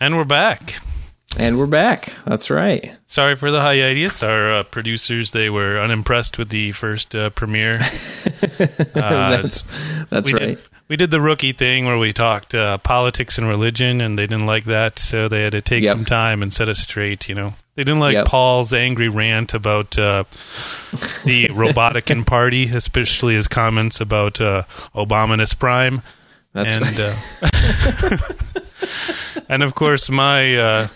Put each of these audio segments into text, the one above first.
And we're back. And we're back. That's right. Sorry for the hiatus. Our uh, producers they were unimpressed with the first uh, premiere. Uh, that's that's we right. Did, we did the rookie thing where we talked uh, politics and religion, and they didn't like that, so they had to take Yep. some time and set us straight. You know, they didn't like Yep. Paul's angry rant about uh, the Robotican Party, especially his comments about uh, Obaminus Prime. That's and uh, and of course my uh,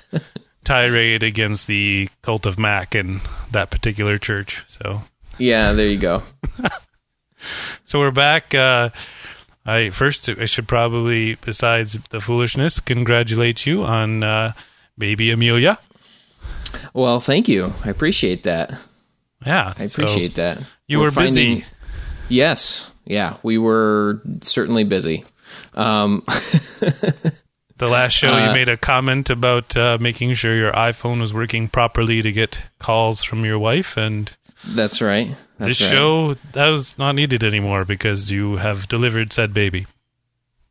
tirade against the cult of Mac and that particular church. So yeah. There you go. so we're back. Uh, I first I should probably, besides the foolishness, congratulate you on uh, baby Amelia. Well, thank you. I appreciate that. Yeah, I appreciate that. You We're were busy. finding- Yes. Yeah. We were certainly busy. Um, The last show, you Uh, made a comment about uh, making sure your iPhone was working properly to get calls from your wife, and that's right. That's this right. show that was not needed anymore because you have delivered said baby.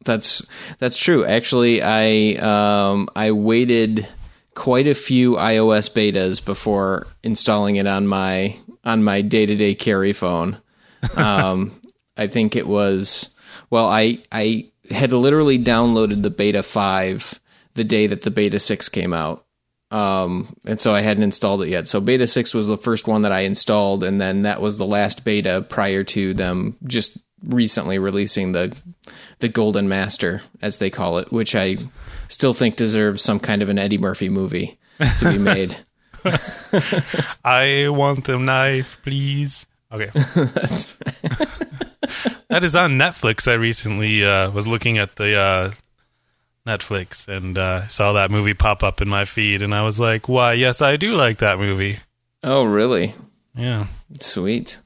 That's that's true. Actually, I um, I waited quite a few iOS betas before installing it on my on my day to day carry phone. Um, I think it was well, I I had literally downloaded the beta five the day that the beta six came out. Um, and so I hadn't installed it yet. So beta six was the first one that I installed, and then that was the last beta prior to them just recently releasing the the Golden Master, as they call it, which I still think deserves some kind of an Eddie Murphy movie to be made. I want the knife, please. Okay. that is on Netflix. I recently uh, was looking at the uh, Netflix and uh, saw that movie pop up in my feed, and I was like, "Why? Yes, I do like that movie." oh, really? Yeah, Sweet,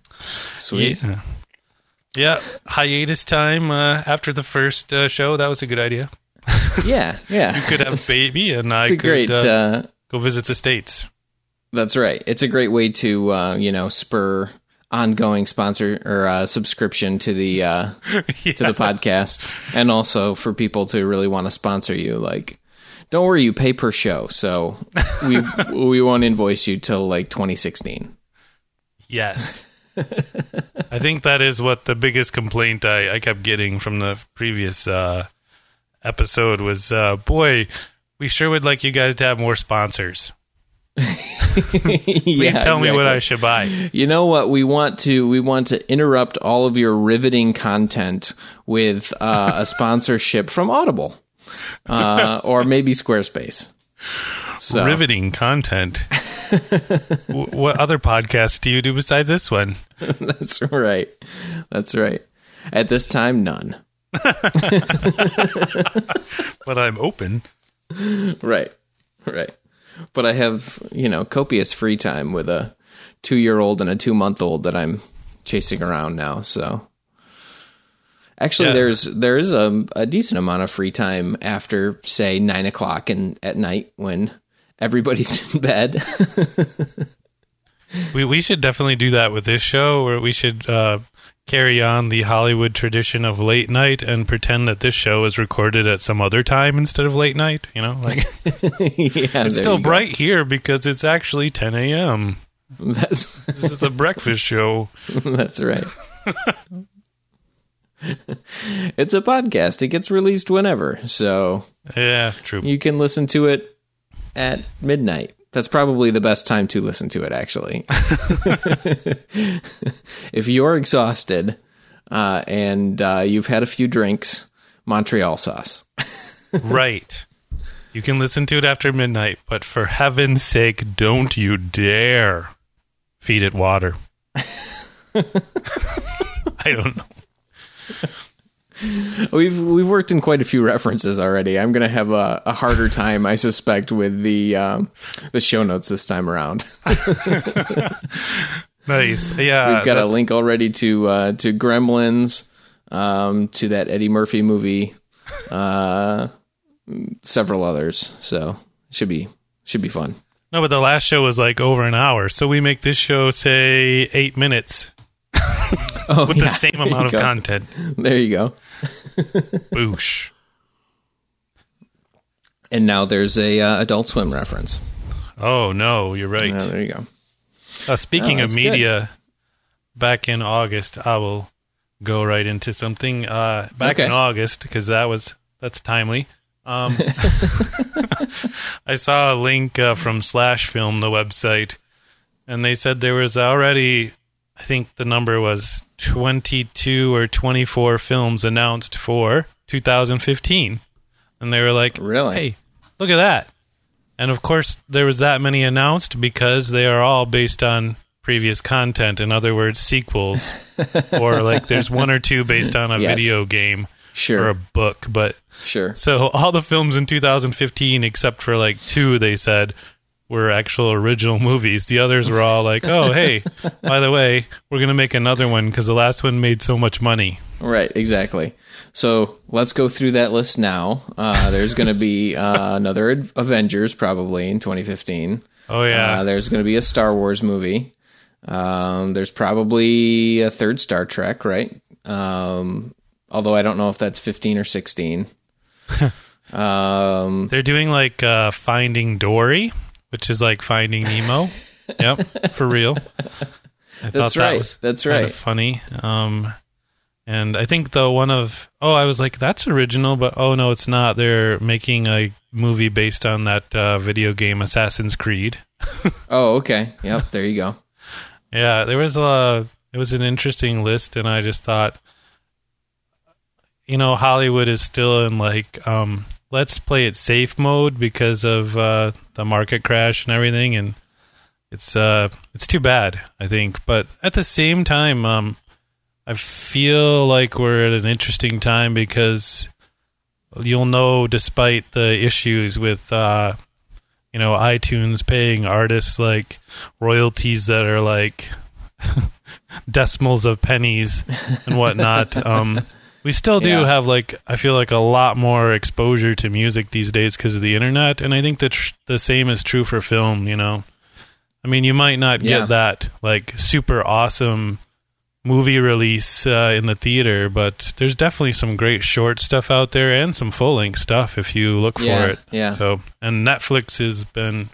sweet. yeah, yeah. Hiatus time uh, after the first uh, show. That was a good idea. Yeah, yeah. You could have baby, and I could great. uh, Uh, go visit the states. That's right. It's a great way to uh, you know spur ongoing sponsor or uh, subscription to the uh, to the podcast, and also for people to really want to sponsor you. Like, don't worry, you pay per show, so we we won't invoice you till like 2016. Yes. I think that is what the biggest complaint I, I kept getting from the previous uh, episode was uh, boy, we sure would like you guys to have more sponsors. Please tell me what I should buy. You know what? We want to we want to interrupt all of your riveting content with uh, a sponsorship from Audible, uh, or maybe Squarespace. So Riveting content. W- what other podcasts do you do besides this one? that's right. That's right. At this time, none. But I'm open. Right. Right. But I have, you know, copious free time with a two year old and a two month old that I'm chasing around now. So actually Yeah. there's there is a, a decent amount of free time after say nine o'clock and at night when everybody's in bed. We we should definitely do that with this show, or we should uh, carry on the Hollywood tradition of late night and pretend that this show is recorded at some other time instead of late night. You know, like yeah, it's still bright here because it's actually 10 a.m. That's This is the breakfast show. that's right. it's a podcast. It gets released whenever. So Yeah, true. you can listen to it at midnight. That's probably the best time to listen to it, actually. if you're exhausted uh, and uh, you've had a few drinks, Montreal sauce. right. You can listen to it after midnight, but for heaven's sake, don't you dare feed it water. I don't know. We've we've worked in quite a few references already. I'm going to have a, a harder time, I suspect, with the um, the show notes this time around. Nice. Yeah. We've got a link already to uh, to Gremlins, um, to that Eddie Murphy movie, uh, several others. So should be should be fun. No, but the last show was like over an hour, so we make this show say eight minutes Oh, with the same amount of go. content. There you go. Boosh. and now there's a uh, Adult Swim reference. Oh no, you're right. There you go. Uh, speaking Oh, of media, back in August, I will go right into something. Uh, back in August, because that was that's timely. Um, I saw a link uh, from Slash Film, the website, and they said there was already, I think the number was 22 or 24 films announced for 2015, and they were like, Really? Hey, look at that. And of course, there was that many announced because they are all based on previous content. In other words, sequels, or like there's one or two based on a Yes. video game Sure, or a book. But sure. so all the films in 2015, except for like two, they said were actual original movies. The others were all like, oh, hey, by the way, we're going to make another one because the last one made so much money. Right, exactly. So let's go through that list now. Uh, there's going to be uh, another Avengers probably in 2015. Oh, yeah. Uh, there's going to be a Star Wars movie. Um, there's probably a third Star Trek, right? Um, although I don't know if that's 15 or 16. um, They're doing like uh, Finding Dory, which is like Finding Nemo. yep, for real. I That's right. That was That's kind of right. funny. Um, and I think the one of oh, I was like, that's original, but oh no, it's not. They're making a movie based on that uh, video game Assassin's Creed. oh, okay. Yep, there you go. Yeah, there was a it was an interesting list, and I just thought, you know, Hollywood is still in like um, let's play it safe mode because of uh, the market crash and everything, and it's uh it's too bad, I think. But at the same time, um, I feel like we're at an interesting time because you'll know, despite the issues with uh, you know iTunes paying artists like royalties that are like decimals of pennies and whatnot. um, we still do Yeah. have like I feel like a lot more exposure to music these days because of the internet, and I think that tr- the same is true for film. You know, I mean, you might not get Yeah. that like super awesome movie release uh, in the theater, but there's definitely some great short stuff out there and some full length stuff if you look for it. yeah. So, and Netflix has been,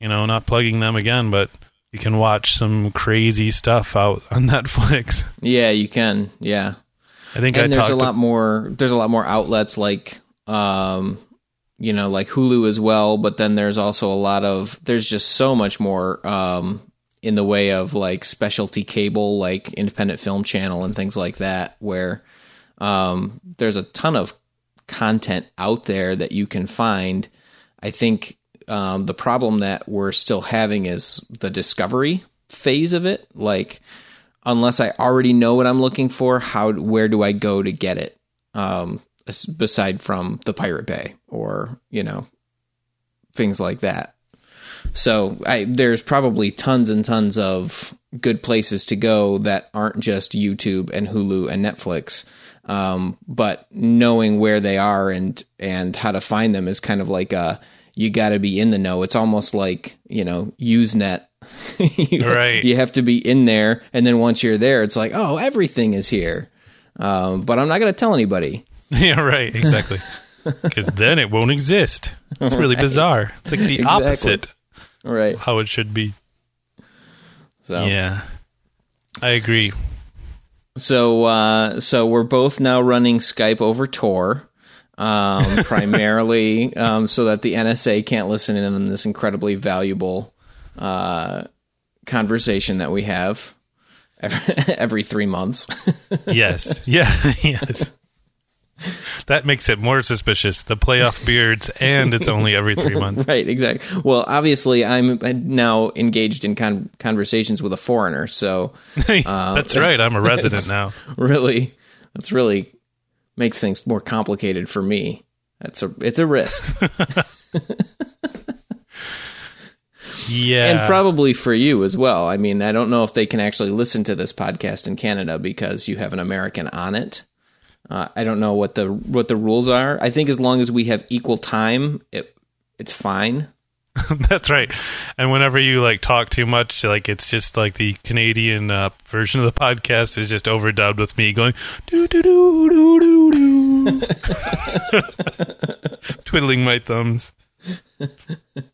you know, not plugging them again, but you can watch some crazy stuff out on Netflix. Yeah, you can. Yeah. I think and I there's a lot more there's a lot more outlets like um you know like hulu as well but then there's also a lot of there's just so much more um in the way of like specialty cable like independent film channel and things like that where um there's a ton of content out there that you can find. I think um the problem that we're still having is the discovery phase of it. Like unless I already know what I'm looking for, how where do I go to get it? Um, beside from the Pirate Bay or you know things like that. So I, there's probably tons and tons of good places to go that aren't just YouTube and Hulu and Netflix. Um, but knowing where they are and and how to find them is kind of like a you got to be in the know. It's almost like you know Usenet. you, Right. You have to be in there, and then once you're there, it's like oh everything is here. Um, but I'm not going to tell anybody. yeah, right, exactly. Because then it won't exist. It's really Right. bizarre. It's like the Exactly. opposite Right. of how it should be. So Yeah, I agree. So uh, so we're both now running Skype over Tor, um, primarily um, so that the NSA can't listen in on this incredibly valuable uh, conversation that we have every, every three months. Yes, yeah, yes. That makes it more suspicious. The playoff beards, and it's only every three months. right, exactly. Well, obviously, I'm now engaged in con- conversations with a foreigner, so That's right. I'm a resident now. really, that's really makes things more complicated for me. That's a it's a risk. Yeah, and probably for you as well. I mean, I don't know if they can actually listen to this podcast in Canada because you have an American on it. Uh, I don't know what the what the rules are. I think as long as we have equal time, it it's fine. That's right. And whenever you like talk too much, like it's just like the Canadian uh, version of the podcast is just overdubbed with me going do do do do do do, twiddling my thumbs.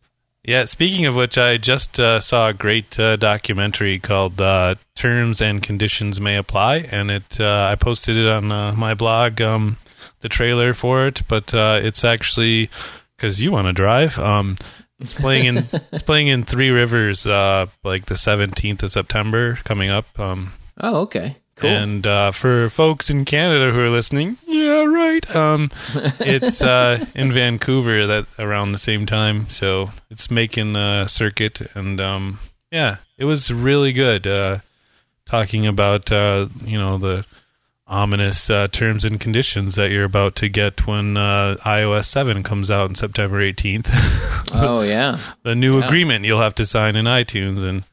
Yeah, speaking of which, I just uh, saw a great uh, documentary called uh, "Terms and Conditions May Apply," and it uh, I posted it on uh, my blog, um, the trailer for it. But uh, it's actually because you want to drive. Um, it's playing in it's playing in Three Rivers, like the seventeenth of September coming up. Um, Oh, okay. Cool. and uh, for folks in Canada who are listening, yeah, right. Um, it's uh, in Vancouver that around the same time, so it's making a circuit, and um, yeah, it was really good. Uh, talking about uh, you know the ominous uh, terms and conditions that you're about to get when uh, iOS seven comes out on September 18th. oh, yeah. the new Yeah. agreement you'll have to sign in iTunes, and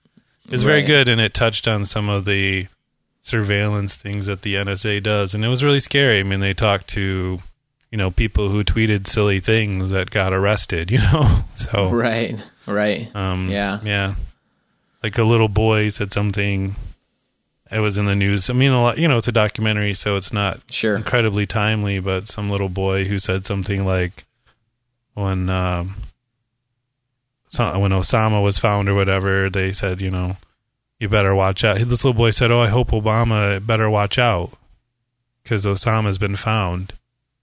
it's very good. And it touched on some of the surveillance things that the NSA does, and it was really scary. I mean, they talked to you know people who tweeted silly things that got arrested. You know, so Right. Right. um, Yeah. yeah, like a little boy said something. It was in the news. I mean, a lot. You know, it's a documentary, so it's not Sure. incredibly timely, but some little boy who said something like when um, when Osama was found or whatever, they said, you know, you better watch out. This little boy said, "Oh, I hope Obama better watch out because Osama's been found."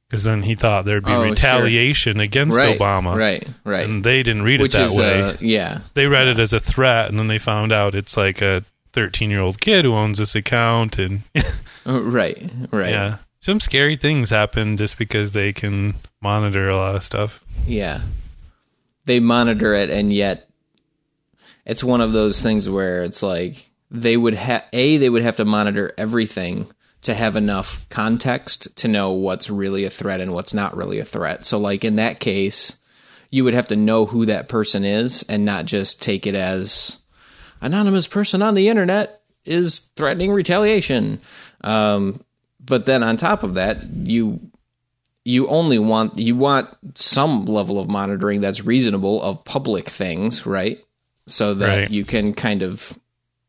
Because then he thought there'd be Oh, sure. retaliation against right. Obama, Right. Right. and they didn't read Which it that is, way. uh, yeah. they read it as a threat, and then they found out it's like a 13 year old kid who owns this account, and Uh, Right. Right. yeah, some scary things happen just because they can monitor a lot of stuff. Yeah. They monitor it and yet it's one of those things where it's like they would have a they would have to monitor everything to have enough context to know what's really a threat and what's not really a threat. So like in that case, you would have to know who that person is and not just take it as anonymous person on the internet is threatening retaliation. Um, but then on top of that, you you only want you want some level of monitoring that's reasonable of public things, right? So that Right. you can kind of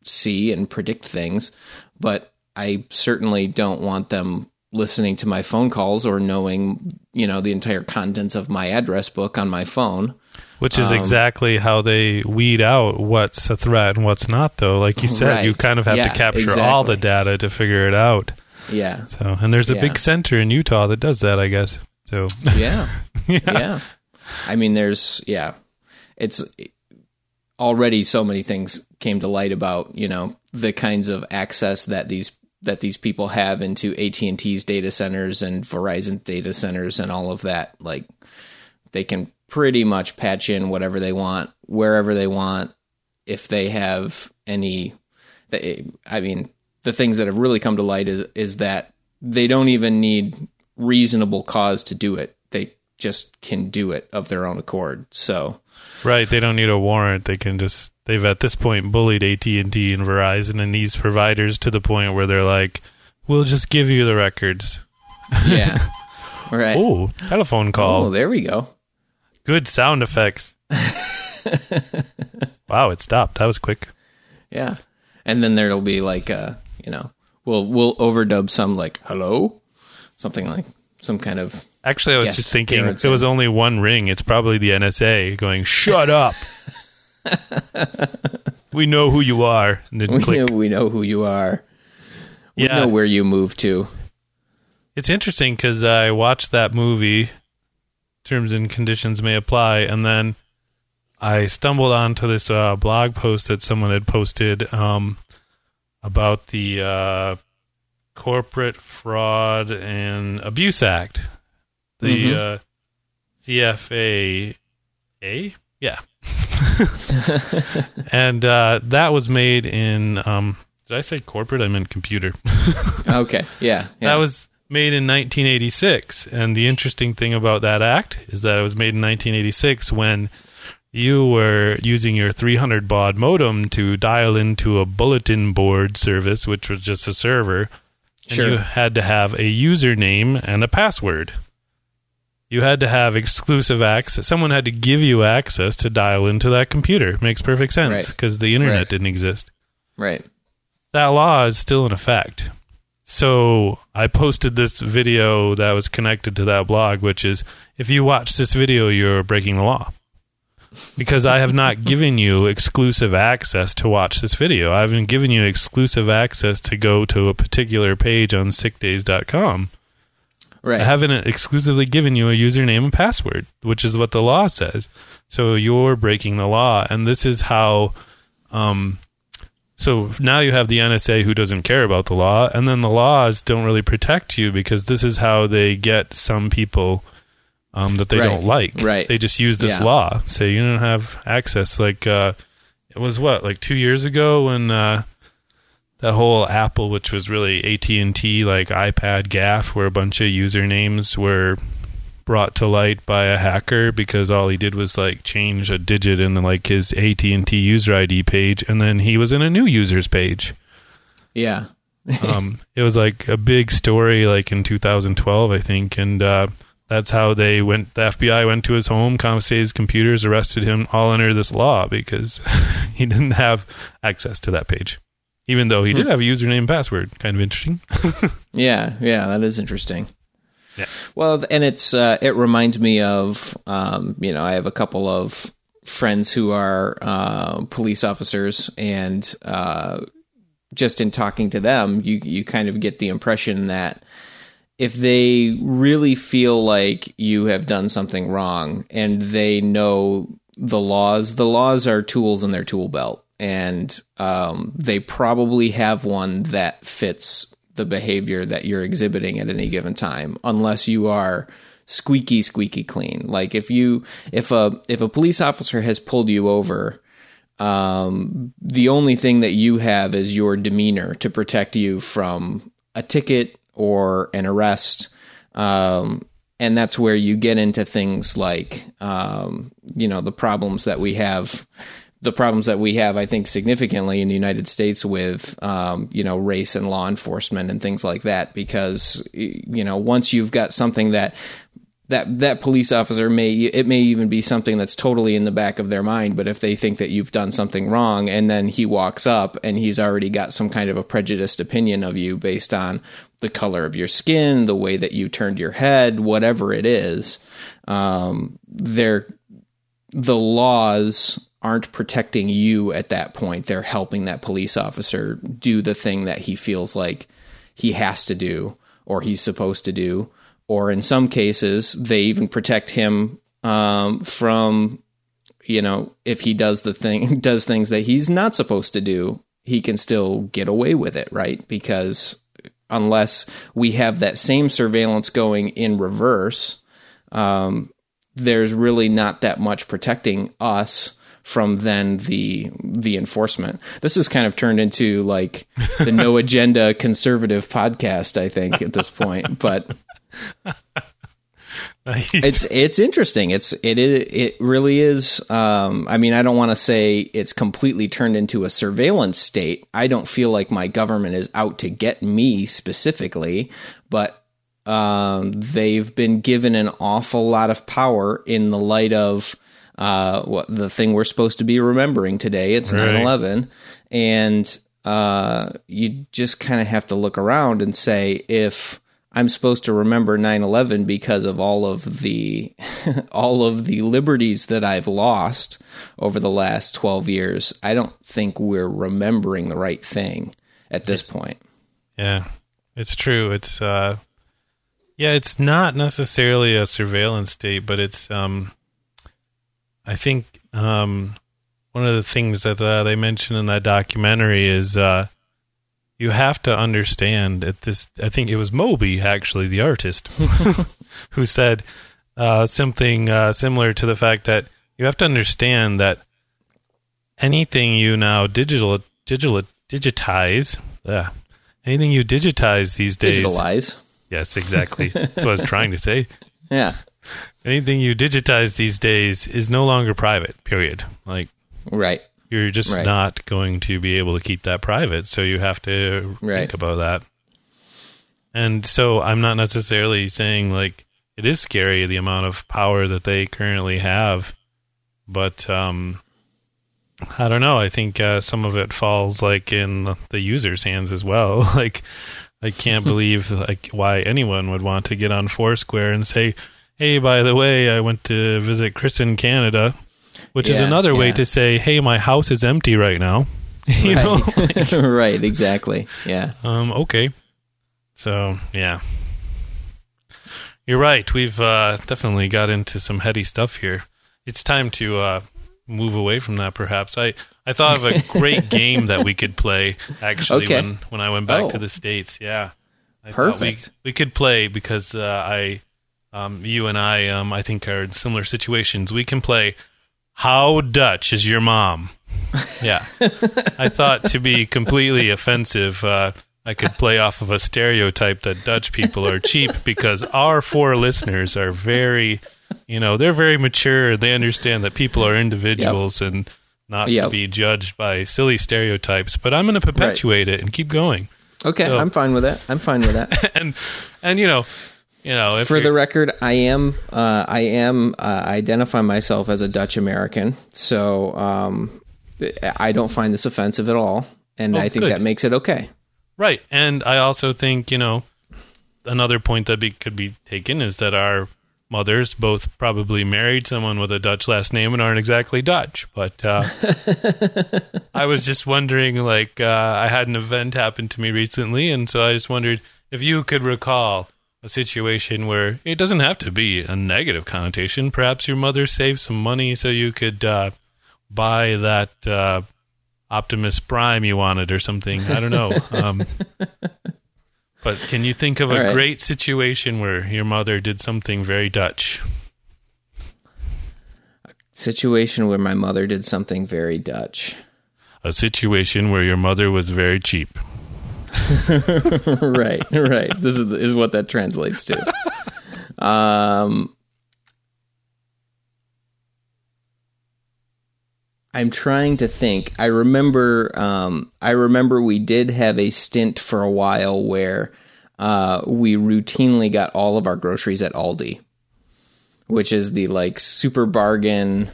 see and predict things. But I certainly don't want them listening to my phone calls or knowing, you know, the entire contents of my address book on my phone. Which Um, is exactly how they weed out what's a threat and what's not, though. Like you said, you kind of have Yeah, to capture all the data to figure it out. Yeah. So, and there's a Yeah. big center in Utah that does that, I guess. So, Yeah. yeah. yeah. I mean, there's yeah, it's already so many things came to light about you know the kinds of access that these that these people have into AT and T's data centers and Verizon data centers and all of that. Like they can pretty much patch in whatever they want wherever they want if they have any. I mean, the things that have really come to light is is that they don't even need reasonable cause to do it. They just can do it of their own accord. So Right, they don't need a warrant. They can just they've at this point bullied AT&T and Verizon and these providers to the point where they're like, "We'll just give you the records." yeah, right. Oh, telephone call. Oh, there we go. Good sound effects. wow, it stopped. That was quick. Yeah, and then there'll be like uh, you know, we'll we'll overdub some like hello, something like some kind of Actually, I was just thinking appearance there was only one ring. It's probably the NSA going, "Shut up." we know who you are. We click. know, we know who you are. We Yeah. know where you moved to. It's interesting because I watched that movie, Terms and Conditions May Apply, and then I stumbled onto this uh, blog post that someone had posted um, about the uh, Corporate Fraud and Abuse Act, the Mhm. uh, CFA. A? Yeah. and uh, that was made in. Um, did I say corporate? I meant computer. Okay, yeah, yeah. That was made in 1986. And the interesting thing about that act is that it was made in 1986 when you were using your 300 baud modem to dial into a bulletin board service, which was just a server. And Sure. you had to have a username and a password. You had to have exclusive access. Someone had to give you access to dial into that computer. Makes perfect sense Right. because the internet Right. didn't exist. Right. That law is still in effect. So I posted this video that was connected to that blog, which is if you watch this video, you're breaking the law. Because I have not given you exclusive access to watch this video. I haven't given you exclusive access to go to a particular page on sickdays.com. Right. I haven't exclusively given you a username and password, which is what the law says. So you're breaking the law, and this is how. Um, so now you have the NSA who doesn't care about the law, and then the laws don't really protect you because this is how they get some people um, that they Right. don't like. Right. They just use this Yeah. law, say you don't have access. Like uh, it was what, like two years ago when. Uh, that whole Apple, which was really AT and T, like iPad gaff, where a bunch of usernames were brought to light by a hacker because all he did was like change a digit in like his AT and T user ID page, and then he was in a new users page. yeah. Um, it was like a big story, like in 2012, I think, and uh, that's how they went. The FBI went to his home, confiscated his computers, arrested him, all under this law because he didn't have access to that page, even though he did have a username and password. Kind of interesting. Yeah, yeah, that is interesting. Yeah. Well, and it's uh, it reminds me of um, you know I have a couple of friends who are uh, police officers, and uh, just in talking to them, you you kind of get the impression that if they really feel like you have done something wrong and they know the laws, the laws are tools in their tool belt, and um, they probably have one that fits the behavior that you're exhibiting at any given time, unless you are squeaky squeaky clean. Like if you if a if a police officer has pulled you over um, the only thing that you have is your demeanor to protect you from a ticket or an arrest. Um, and that's where you get into things like, um, you know, the problems that we have, the problems that we have, I think, significantly in the United States with, um, you know, race and law enforcement and things like that. Because, you know, once you've got something that that that police officer may it may even be something that's totally in the back of their mind but if they think that you've done something wrong and then he walks up and he's already got some kind of a prejudiced opinion of you based on the color of your skin the way that you turned your head whatever it is um, they're the laws aren't protecting you at that point. They're helping that police officer do the thing that he feels like he has to do or he's supposed to do. Or in some cases they even protect him um, from you know if he does the thing does things that he's not supposed to do he can still get away with it right? Because unless we have that same surveillance going in reverse um, there's really not that much protecting us from then the the enforcement. This has kind of turned into like the no agenda conservative podcast, I think, at this point. But Nice. it's it's interesting. It's it is it really is. Um, I mean, I don't want to say it's completely turned into a surveillance state. I don't feel like my government is out to get me specifically, but um, they've been given an awful lot of power in the light of uh, what the thing we're supposed to be remembering today. It's Right. 9-11. and uh, you just kind of have to look around and say if I'm supposed to remember 9/11 because of all of the all of the liberties that I've lost over the last 12 years. I don't think we're remembering the right thing at this point. Yeah, it's true. It's uh, yeah, it's not necessarily a surveillance state, but it's um, I think um, one of the things that uh, they mentioned in that documentary is uh, you have to understand at this. I think it was Moby actually, the artist, who said uh, something uh, similar to the fact that you have to understand that anything you now digital digital digitize. Anything you digitize these days. Digitalize. Yes, exactly. That's what I was trying to say. Yeah. Anything you digitize these days is no longer private. Period. Like Right. you're just Right. not going to be able to keep that private. So you have to Right. think about that. And so I'm not necessarily saying like it is scary the amount of power that they currently have. But um, I don't know. I think uh, some of it falls like in the user's hands as well. like I can't believe like why anyone would want to get on Foursquare and say, "Hey, by the way, I went to visit Chris in Canada," which is Yeah, another way to say, "Hey, my house is empty right now." you know, right. right, exactly. Yeah. Um, okay. So, yeah. You're right. We've uh, definitely got into some heady stuff here. It's time to uh, move away from that, perhaps. I, I thought of a great game that we could play, actually, Okay. when, when I went back Oh. to the States. Yeah. I Perfect. We, we could play because uh, I, um, you and I, um, I think are in similar situations. We can play How Dutch is Your Mom? Yeah. I thought to be completely offensive, uh, I could play off of a stereotype that Dutch people are cheap because our four listeners are very, you know, they're very mature. They understand that people are individuals and not to be judged by silly stereotypes. But I'm going to perpetuate it and keep going. Okay, So- I'm fine with that. I'm fine with that. and and you know, you know, if For the record, I am uh, I am uh, identify myself as a Dutch American, so um, I don't find this offensive at all, and Oh, I think good. that makes it okay. Right, and I also think you know another point that be, could be taken is that our mothers both probably married someone with a Dutch last name and aren't exactly Dutch. But uh, I was just wondering, like, uh, I had an event happen to me recently, and so I just wondered if you could recall a situation where it doesn't have to be a negative connotation. Perhaps your mother saved some money so you could uh, buy that. Uh, Optimus Prime you wanted or something. I don't know. Um, but can you think of a All right. great situation where your mother did something very Dutch? A situation where my mother did something very Dutch. A situation where your mother was very cheap. right, right. This is is what that translates to. Um, I'm trying to think. I remember. Um, I remember we did have a stint for a while where uh, we routinely got all of our groceries at Aldi, which is the like super bargain.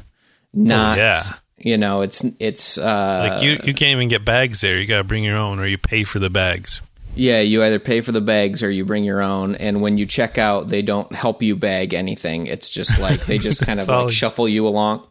Not, yeah. You know, it's it's uh, Like you, you can't even get bags there. You got to bring your own, or you pay for the bags. Yeah, you either pay for the bags or you bring your own. And when you check out, they don't help you bag anything. It's just like they just kind of like shuffle you along.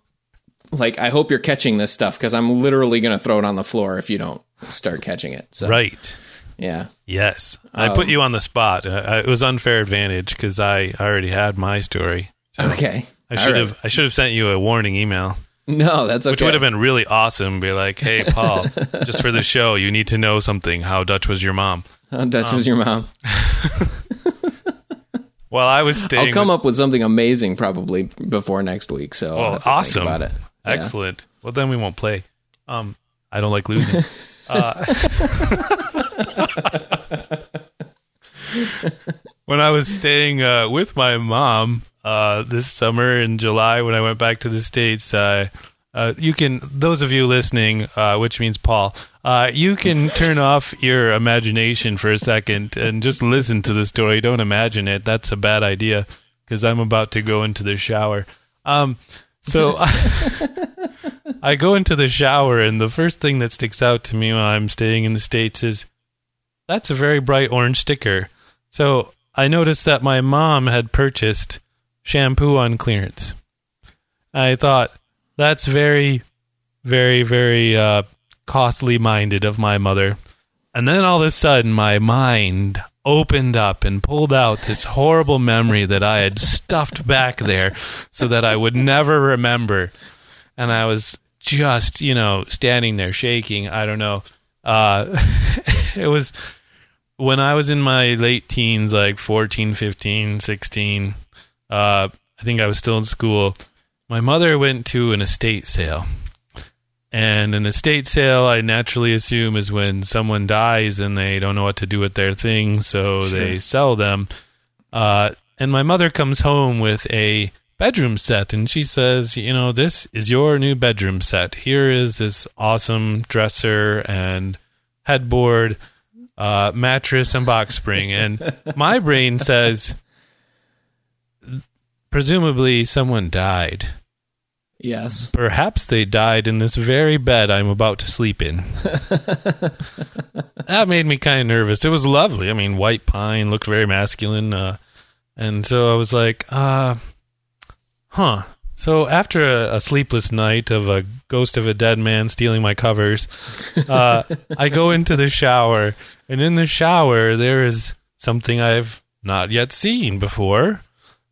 Like, I hope you're catching this stuff because I'm literally going to throw it on the floor if you don't start catching it. So, Right. yeah. Yes. I put Um, you on the spot. Uh, it was unfair advantage because I already had my story. Okay. I should right. have. I should have sent you a warning email, No, that's okay. which would have been really awesome. Be like, hey, Paul, just for the show, you need to know something. How Dutch was your mom? How Dutch Um, was your mom? Well, I was staying. I'll come with- up with something amazing probably before next week. So, I'll have to think awesome! about it. Yeah. Excellent. Well, then we won't play. Um, I don't like losing. uh, when I was staying uh, with my mom uh, this summer in July, when I went back to the states, uh, uh, you can those of you listening, uh, which means Paul, uh, you can turn off your imagination for a second and just listen to the story. Don't imagine it. That's a bad idea because I'm about to go into the shower. Um, so I go into the shower, and the first thing that sticks out to me while I'm staying in the States is that's a very bright orange sticker. So I noticed that my mom had purchased shampoo on clearance. I thought that's very, very, very uh, costly minded of my mother. And then all of a sudden, my mind opened up and pulled out this horrible memory that I had stuffed back there so that I would never remember. And I was just, you know, standing there shaking. I don't know. Uh, it was when I was in my late teens, like 14, 15, 16. Uh, I think I was still in school. My mother went to an estate sale. And an estate sale, I naturally assume, is when someone dies and they don't know what to do with their things, so they sell them. Uh, and my mother comes home with a bedroom set, and she says, "You know, this is your new bedroom set. Here is this awesome dresser and headboard, uh, mattress, and box spring." And my brain says, presumably someone died. Yes. Perhaps they died in this very bed I'm about to sleep in. that made me kind of nervous. It was lovely. I mean, white pine looked very masculine. Uh, and so I was like, uh, huh. So after a, a, sleepless night of a ghost of a dead man stealing my covers, uh, I go into the shower, and in the shower there is something I've not yet seen before.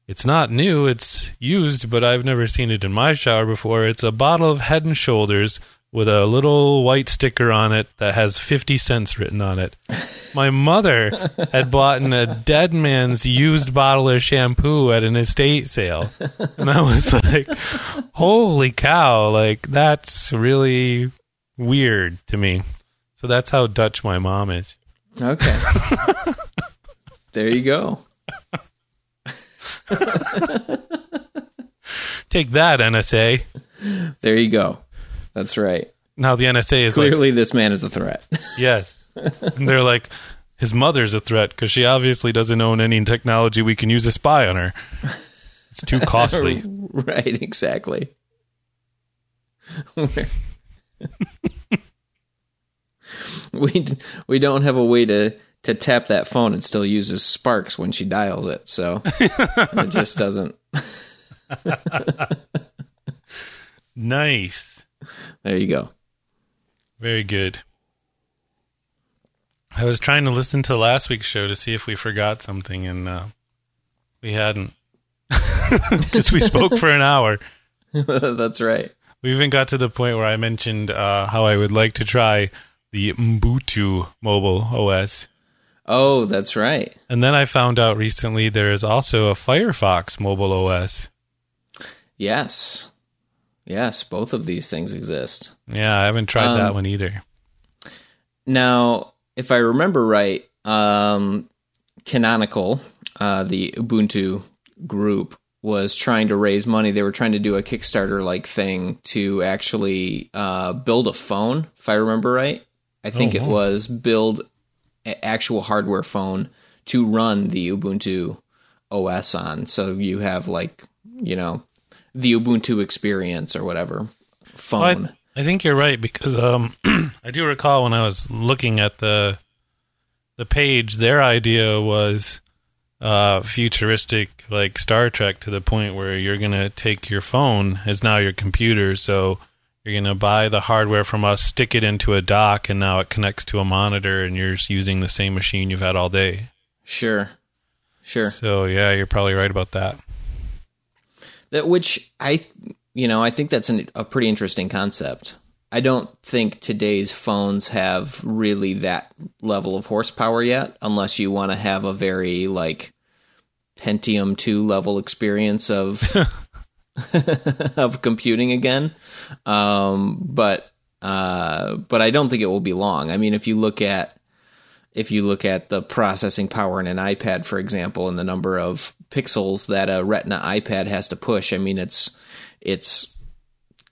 It's not new, it's used, but I've never seen it in my shower before. It's a bottle of Head and Shoulders with a little white sticker on it that has 50 cents written on it. My mother had bought a dead man's used bottle of shampoo at an estate sale. And I was like, holy cow, like that's really weird to me. So that's how Dutch my mom is. Okay. there you go. Take that, NSA. There you go. That's right. Now the NSA is clearly like, this man is a threat. yes, and they're like, his mother's a threat because she obviously doesn't own any technology we can use to spy on her. It's too costly. right, exactly. we we don't have a way to to tap that phone. It still uses sparks when she dials it, so it just doesn't. nice. There you go. Very good. I was trying to listen to last week's show to see if we forgot something, and uh, we hadn't. Because we spoke for an hour. That's right. We even got to the point where I mentioned uh, how I would like to try the Ubuntu mobile OS. Oh, that's right. And then I found out recently there is also a Firefox mobile OS. Yes. Yes, both of these things exist. Yeah, I haven't tried um, that one either. Now, if I remember right, um, Canonical, uh, the Ubuntu group, was trying to raise money. They were trying to do a Kickstarter like thing to actually uh, build a phone, if I remember right. I think oh, wow. it was build actual hardware phone to run the Ubuntu OS on. So you have like, you know, the Ubuntu experience or whatever phone. Well, I, I, think you're right because um, I do recall when I was looking at the the page, their idea was uh, futuristic, like Star Trek, to the point where you're gonna take your phone as now your computer. So you're gonna buy the hardware from us, stick it into a dock, and now it connects to a monitor, and you're just using the same machine you've had all day. Sure, sure. So yeah, you're probably right about that that which I you know I think that's an, a pretty interesting concept. I don't think today's phones have really that level of horsepower yet, unless you want to have a very like Pentium two level experience of of computing again. Um, but uh, but I don't think it will be long. I mean, if you look at if you look at the processing power in an iPad, for example, and the number of pixels that a Retina iPad has to push, I mean, it's it's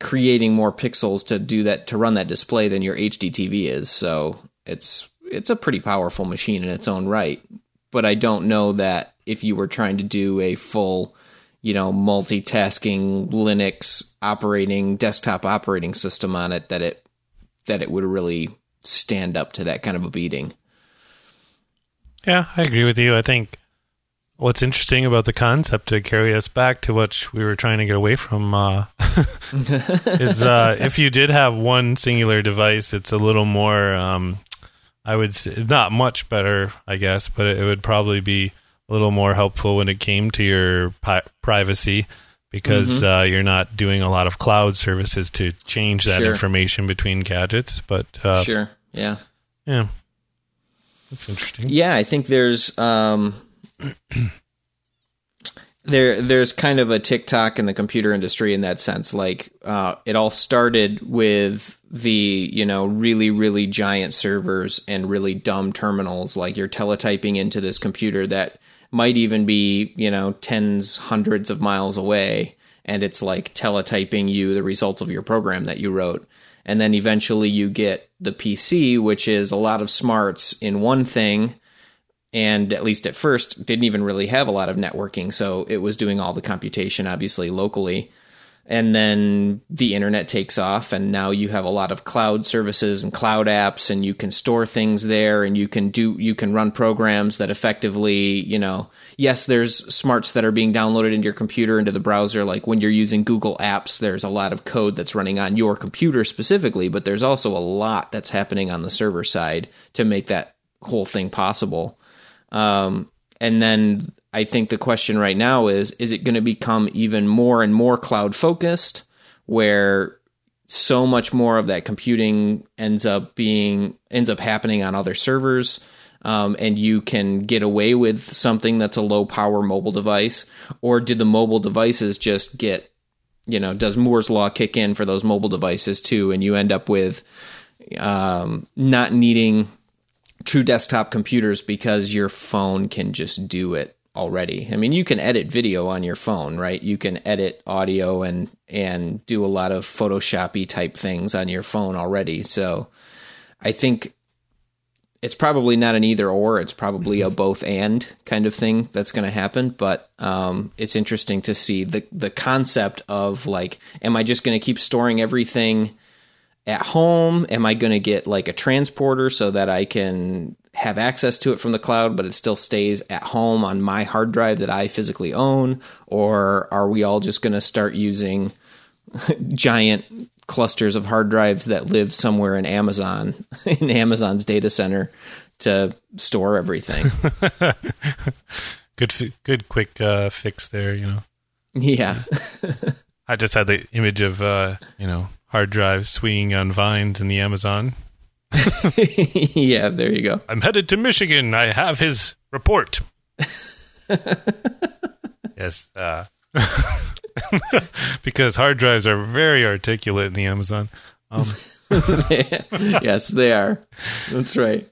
creating more pixels to do that to run that display than your HD TV is. So it's it's a pretty powerful machine in its own right. But I don't know that if you were trying to do a full, you know, multitasking Linux operating desktop operating system on it, that it that it would really stand up to that kind of a beating. Yeah, I agree with you. I think what's interesting about the concept to carry us back to what we were trying to get away from uh, is uh, if you did have one singular device, it's a little more. Um, I would say not much better, I guess, but it would probably be a little more helpful when it came to your pi- privacy because mm-hmm. uh, you're not doing a lot of cloud services to change that sure. information between gadgets. But uh, sure, yeah, yeah, that's interesting. Yeah, I think there's um, there there's kind of a tick-tock in the computer industry in that sense. Like uh, it all started with the you know really really giant servers and really dumb terminals. Like you're teletyping into this computer that might even be you know tens hundreds of miles away, and it's like teletyping you the results of your program that you wrote. And then eventually you get the PC, which is a lot of smarts in one thing, and at least at first didn't even really have a lot of networking. So it was doing all the computation obviously locally and then the internet takes off and now you have a lot of cloud services and cloud apps and you can store things there and you can do you can run programs that effectively you know yes there's smarts that are being downloaded into your computer into the browser like when you're using google apps there's a lot of code that's running on your computer specifically but there's also a lot that's happening on the server side to make that whole thing possible. Um, and then I think the question right now is is it going to become even more and more cloud focused where so much more of that computing ends up being ends up happening on other servers um, and you can get away with something that's a low power mobile device? Or do the mobile devices just get you know does moore's law kick in for those mobile devices too and you end up with um, not needing true desktop computers because your phone can just do it already. I mean, you can edit video on your phone, right? You can edit audio and and do a lot of photoshoppy type things on your phone already. So, I think it's probably not an either or. It's probably a both and kind of thing that's going to happen. But um, it's interesting to see the the concept of like, am I just going to keep storing everything? at home? Am I going to get like a transporter so that I can have access to it from the cloud, but it still stays at home on my hard drive that I physically own? Or are we all just going to start using giant clusters of hard drives that live somewhere in Amazon, in Amazon's data center to store everything? good, good, quick uh, fix there, you know. Yeah. I just had the image of, uh, you know, hard drives swinging on vines in the Amazon. yeah, there you go. I'm headed to Michigan. I have his report. yes, uh, because hard drives are very articulate in the Amazon. Um, yes, they are. That's right.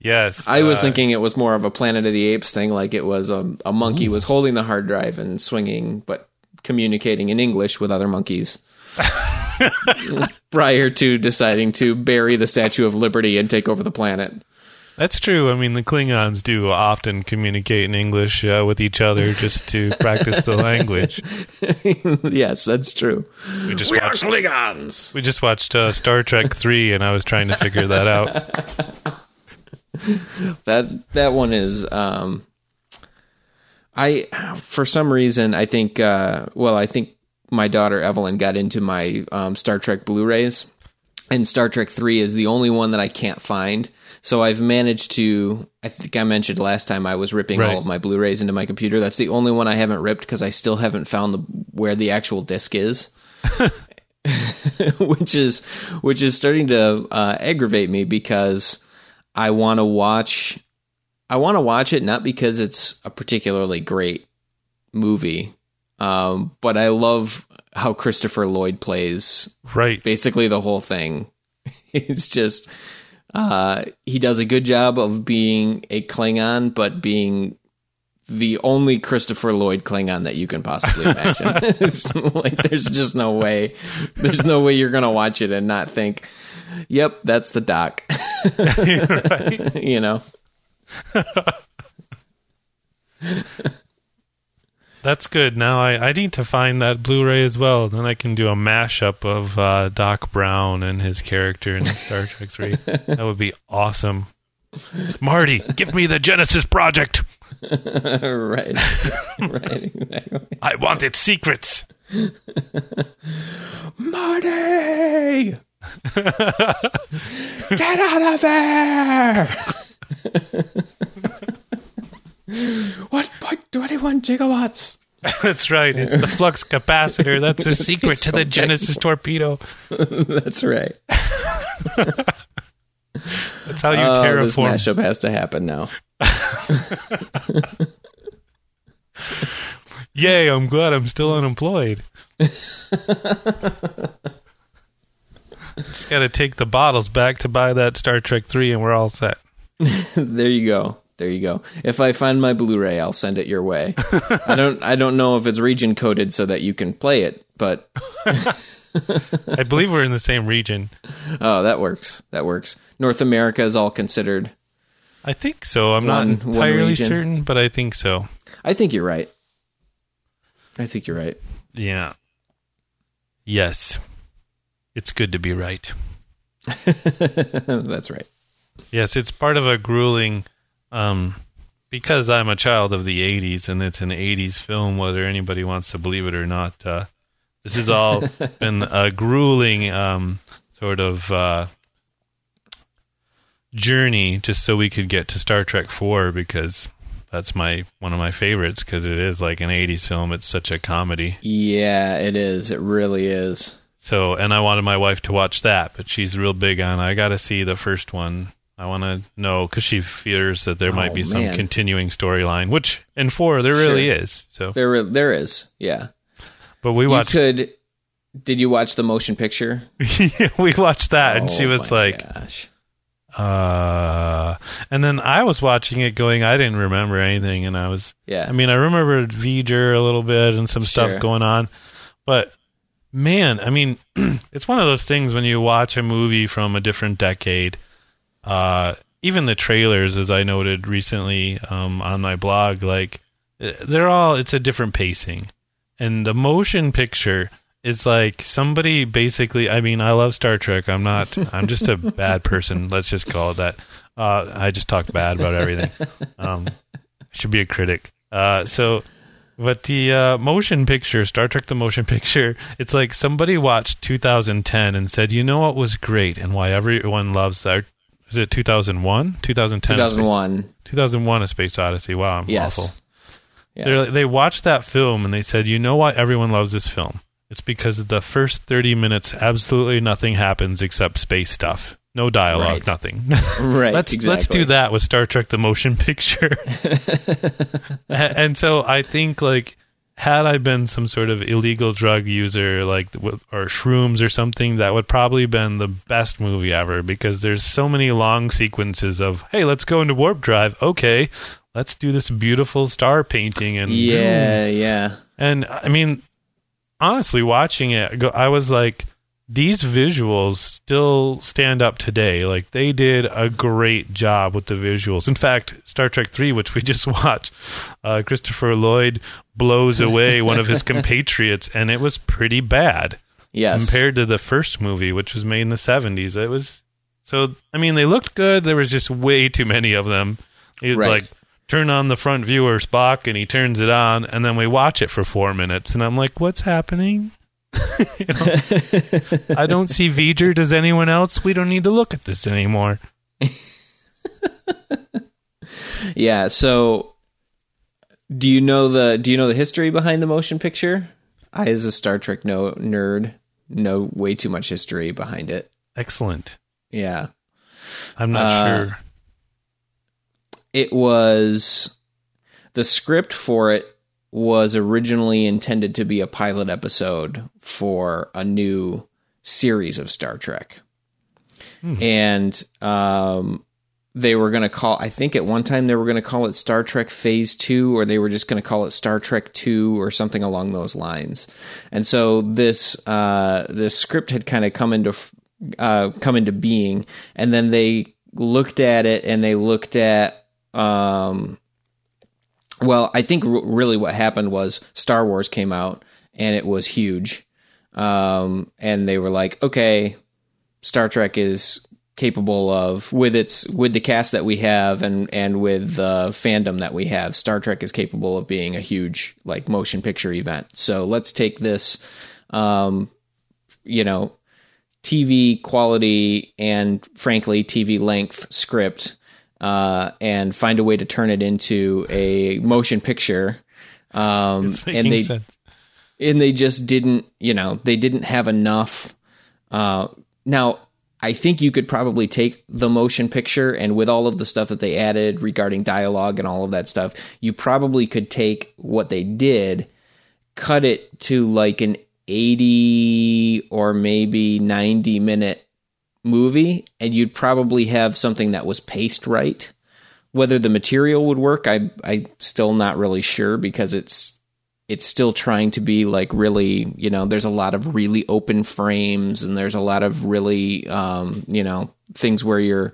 Yes, I was uh, thinking it was more of a Planet of the Apes thing, like it was a, a monkey ooh. was holding the hard drive and swinging, but communicating in English with other monkeys. prior to deciding to bury the Statue of Liberty and take over the planet. That's true. I mean, the Klingons do often communicate in English uh, with each other just to practice the language. yes, that's true. We, just we watched, are Klingons. We just watched uh, Star Trek Three, and I was trying to figure that out. that that one is. Um, I for some reason I think. Uh, well, I think my daughter Evelyn got into my um, Star Trek Blu-rays, and Star Trek Three is the only one that I can't find. So I've managed to. I think I mentioned last time I was ripping right. all of my Blu-rays into my computer. That's the only one I haven't ripped because I still haven't found the where the actual disc is. which is which is starting to uh, aggravate me because I want to watch I want to watch it not because it's a particularly great movie um, but I love how Christopher Lloyd plays. Right. Basically, the whole thing. it's just uh, he does a good job of being a Klingon, but being the only Christopher Lloyd Klingon that you can possibly imagine. like, there's just no way. There's no way you're gonna watch it and not think, "Yep, that's the doc." you know. That's good. Now I, I need to find that Blu-ray as well. Then I can do a mashup of uh, Doc Brown and his character in Star Trek Three. that would be awesome. Marty, give me the Genesis Project. right, right. Exactly. I want its secrets. Marty, get out of there! What 0.21 gigawatts? That's right. It's the flux capacitor. That's the secret to the Genesis torpedo. That's right. That's how you oh, terraform. This mashup has to happen now. Yay! I'm glad I'm still unemployed. Just got to take the bottles back to buy that Star Trek three, and we're all set. there you go. There you go. If I find my Blu-ray, I'll send it your way. I don't I don't know if it's region coded so that you can play it, but I believe we're in the same region. Oh, that works. That works. North America is all considered. I think so. I'm One- not entirely certain, but I think so. I think you're right. I think you're right. Yeah. Yes. It's good to be right. That's right. Yes, it's part of a grueling um because I'm a child of the 80s and it's an 80s film whether anybody wants to believe it or not. Uh this has all been a grueling um sort of uh journey just so we could get to Star Trek 4 because that's my one of my favorites because it is like an 80s film. It's such a comedy. Yeah, it is. It really is. So, and I wanted my wife to watch that, but she's real big on. I got to see the first one. I want to know because she fears that there might Oh, be some man. continuing storyline, which in four there really Sure. is. So, There, there is. Yeah. but we You watched, could. Did you watch the motion picture? we watched that, and she Oh was like, gosh. uh, and then I was watching it, going, I didn't remember anything, and I was, Yeah. I mean, I remembered V'ger a little bit and some Sure. stuff going on, but man, I mean, it's one of those things when you watch a movie from a different decade. Uh, even the trailers, as I noted recently um, on my blog, like they're all it's a different pacing, and the motion picture is like somebody basically. I mean, I love Star Trek. I'm not. I'm just a bad person. Let's just call it that. Uh, I just talk bad about everything. Um, I should be a critic. Uh, so, but the uh, motion picture, Star Trek: The Motion Picture, it's like somebody watched 2010 and said, "You know what was great and why everyone loves that." Is it 2001? 2010? 2001. 2001: A Space Odyssey. Wow, I'm Yes. awful. Yes. They watched that film and they said, "You know why everyone loves this film? It's because the first 30 minutes, absolutely nothing happens except space stuff. No dialogue, Right. nothing." right. let's exactly. let's do that with Star Trek: The Motion Picture. And so I think like had I been some sort of illegal drug user like or shrooms or something that would probably been the best movie ever because there's so many long sequences of hey let's go into warp drive okay let's do this beautiful star painting and Yeah, yeah. and I mean, honestly, watching it, I was like, these visuals still stand up today. Like they did a great job with the visuals. In fact, Star Trek Three, which we just watched, uh, Christopher Lloyd blows away one of his compatriots, and it was pretty bad Yes. compared to the first movie, which was made in the seventies. It was so. I mean, they looked good. There was just way too many of them. It's Right. like turn on the front viewer Spock, and he turns it on, and then we watch it for four minutes, and I'm like, what's happening? You know? I don't see V'ger. Does anyone else? We don't need to look at this anymore. Yeah. So, do you know the do you know the history behind the motion picture? I, as a Star Trek no nerd, know way too much history behind it. Excellent. Yeah. I'm not Uh, sure. It was the script for it was originally intended to be a pilot episode for a new series of Star Trek. And um, they were going to call, I think at one time they were going to call it Star Trek Phase 2, or they were just going to call it Star Trek 2 or something along those lines. And so this, uh, this script had kind of come into, uh, come into being. And then they looked at it and they looked at, um, well, I think r- really what happened was Star Wars came out and it was huge. Um, and they were like, okay, Star Trek is capable of with its with the cast that we have and and with the fandom that we have Star Trek is capable of being a huge like motion picture event so let's take this um you know TV quality and frankly TV length script uh and find a way to turn it into a motion picture um and they sense. and they just didn't you know they didn't have enough uh now i think you could probably take the motion picture and with all of the stuff that they added regarding dialogue and all of that stuff you probably could take what they did cut it to like an 80 or maybe 90 minute movie and you'd probably have something that was paced right. Whether the material would work i i still not really sure because it's it's still trying to be like really you know there's a lot of really open frames and there's a lot of really um you know things where you're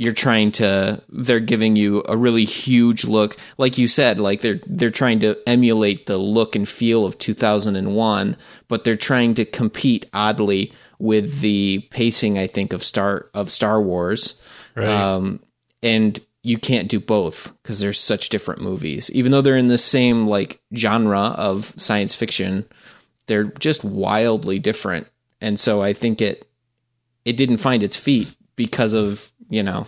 you're trying to they're giving you a really huge look. Like you said like they're they're trying to emulate the look and feel of 2001 but they're trying to compete oddly with the pacing i think of star of star wars. Right. um and you can't do both because they're such different movies. Even though they're in the same like genre of science fiction they're just wildly different. And so i think it it didn't find its feet because of you know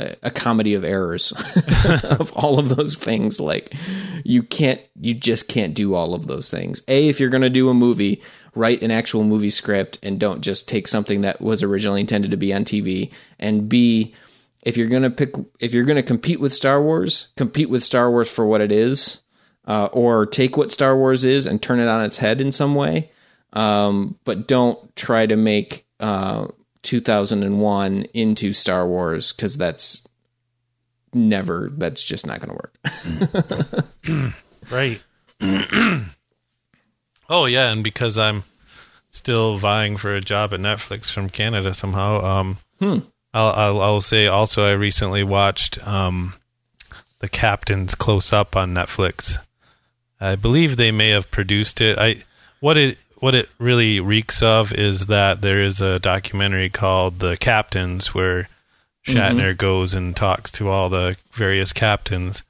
a, a comedy of errors of all of those things. Like you can't you just can't do all of those things. A if you're going to do a movie write an actual movie script and don't just take something that was originally intended to be on tv and b if you're to pick if you're to compete with star wars compete with star wars for what it is uh, or take what star wars is and turn it on its head in some way um, but don't try to make uh, 2001 into Star Wars because that's never that's just not going to work. Right. oh yeah, and because I'm still vying for a job at Netflix from Canada somehow, um, I'll, I'll I'll say also I recently watched um, the Captain's Close Up on Netflix. I believe they may have produced it. I what it what it really reeks of is that there is a documentary called The Captains where Shatner goes and talks to all the various captains.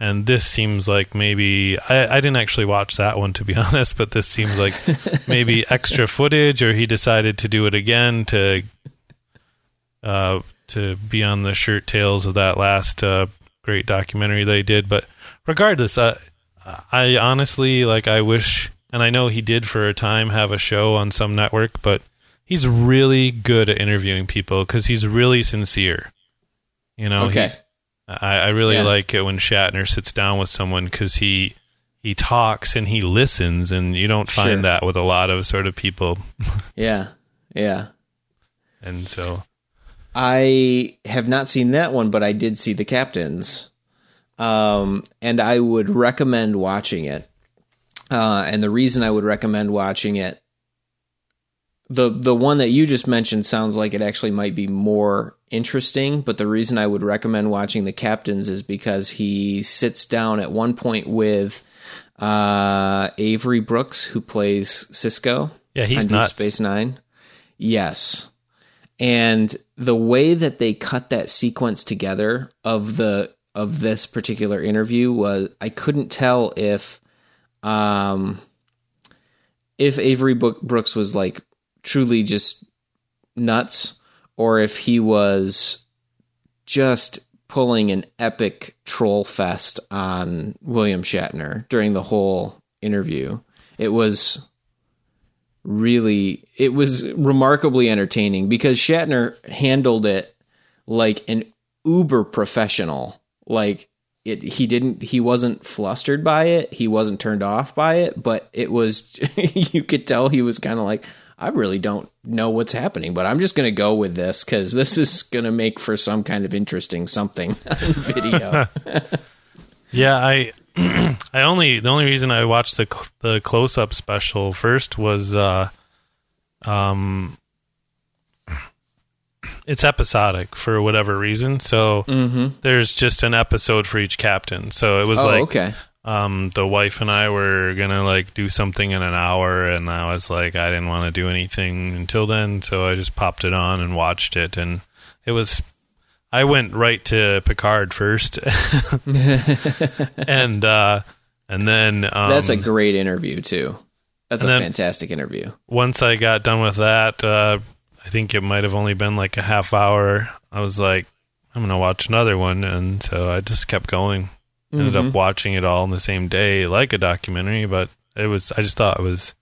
And this seems like maybe I, I didn't actually watch that one to be honest, but this seems like maybe extra footage, or he decided to do it again to uh, to be on the shirt tails of that last uh, great documentary they did. But regardless, I, I honestly like. I wish, and I know he did for a time have a show on some network, but he's really good at interviewing people because he's really sincere. You know, he- Okay. I, I really Yeah. like it when Shatner sits down with someone because he he talks and he listens, and you don't find Sure. that with a lot of sort of people. Yeah. Yeah. And so, I have not seen that one, but I did see The Captains. Um, and I would recommend watching it. Uh, and the reason I would recommend watching it, the the one that you just mentioned sounds like it actually might be more interesting. But the reason I would recommend watching The Captains is because he sits down at one point with uh, Avery Brooks, who plays Sisko. yeah, he's nuts. Space Nine. Yes. And the way that they cut that sequence together of the of this particular interview was I couldn't tell if um if Avery Brooks was like truly just nuts or if he was just pulling an epic troll fest on William Shatner during the whole interview. It was really it was remarkably entertaining because Shatner handled it like an uber professional. Like it he didn't he wasn't flustered by it, he wasn't turned off by it, but it was you could tell he was kind of like I really don't know what's happening, but I'm just going to go with this cuz this is going to make for some kind of interesting something video. Yeah, I I only the only reason I watched the cl- the close up special first was uh um it's episodic for whatever reason. So there's just an episode for each captain. So it was oh, like okay. Um the wife and I were gonna like do something in an hour and I was like I didn't want to do anything until then, so I just popped it on and watched it and it was I went right to Picard first. and uh and then um That's a great interview too. That's a fantastic interview. once I got done with that, uh I think it might have only been like a half hour. I was like, I'm gonna watch another one and so I just kept going. Ended Mm-hmm. up watching it all in the same day, like a documentary, but it was I just thought it was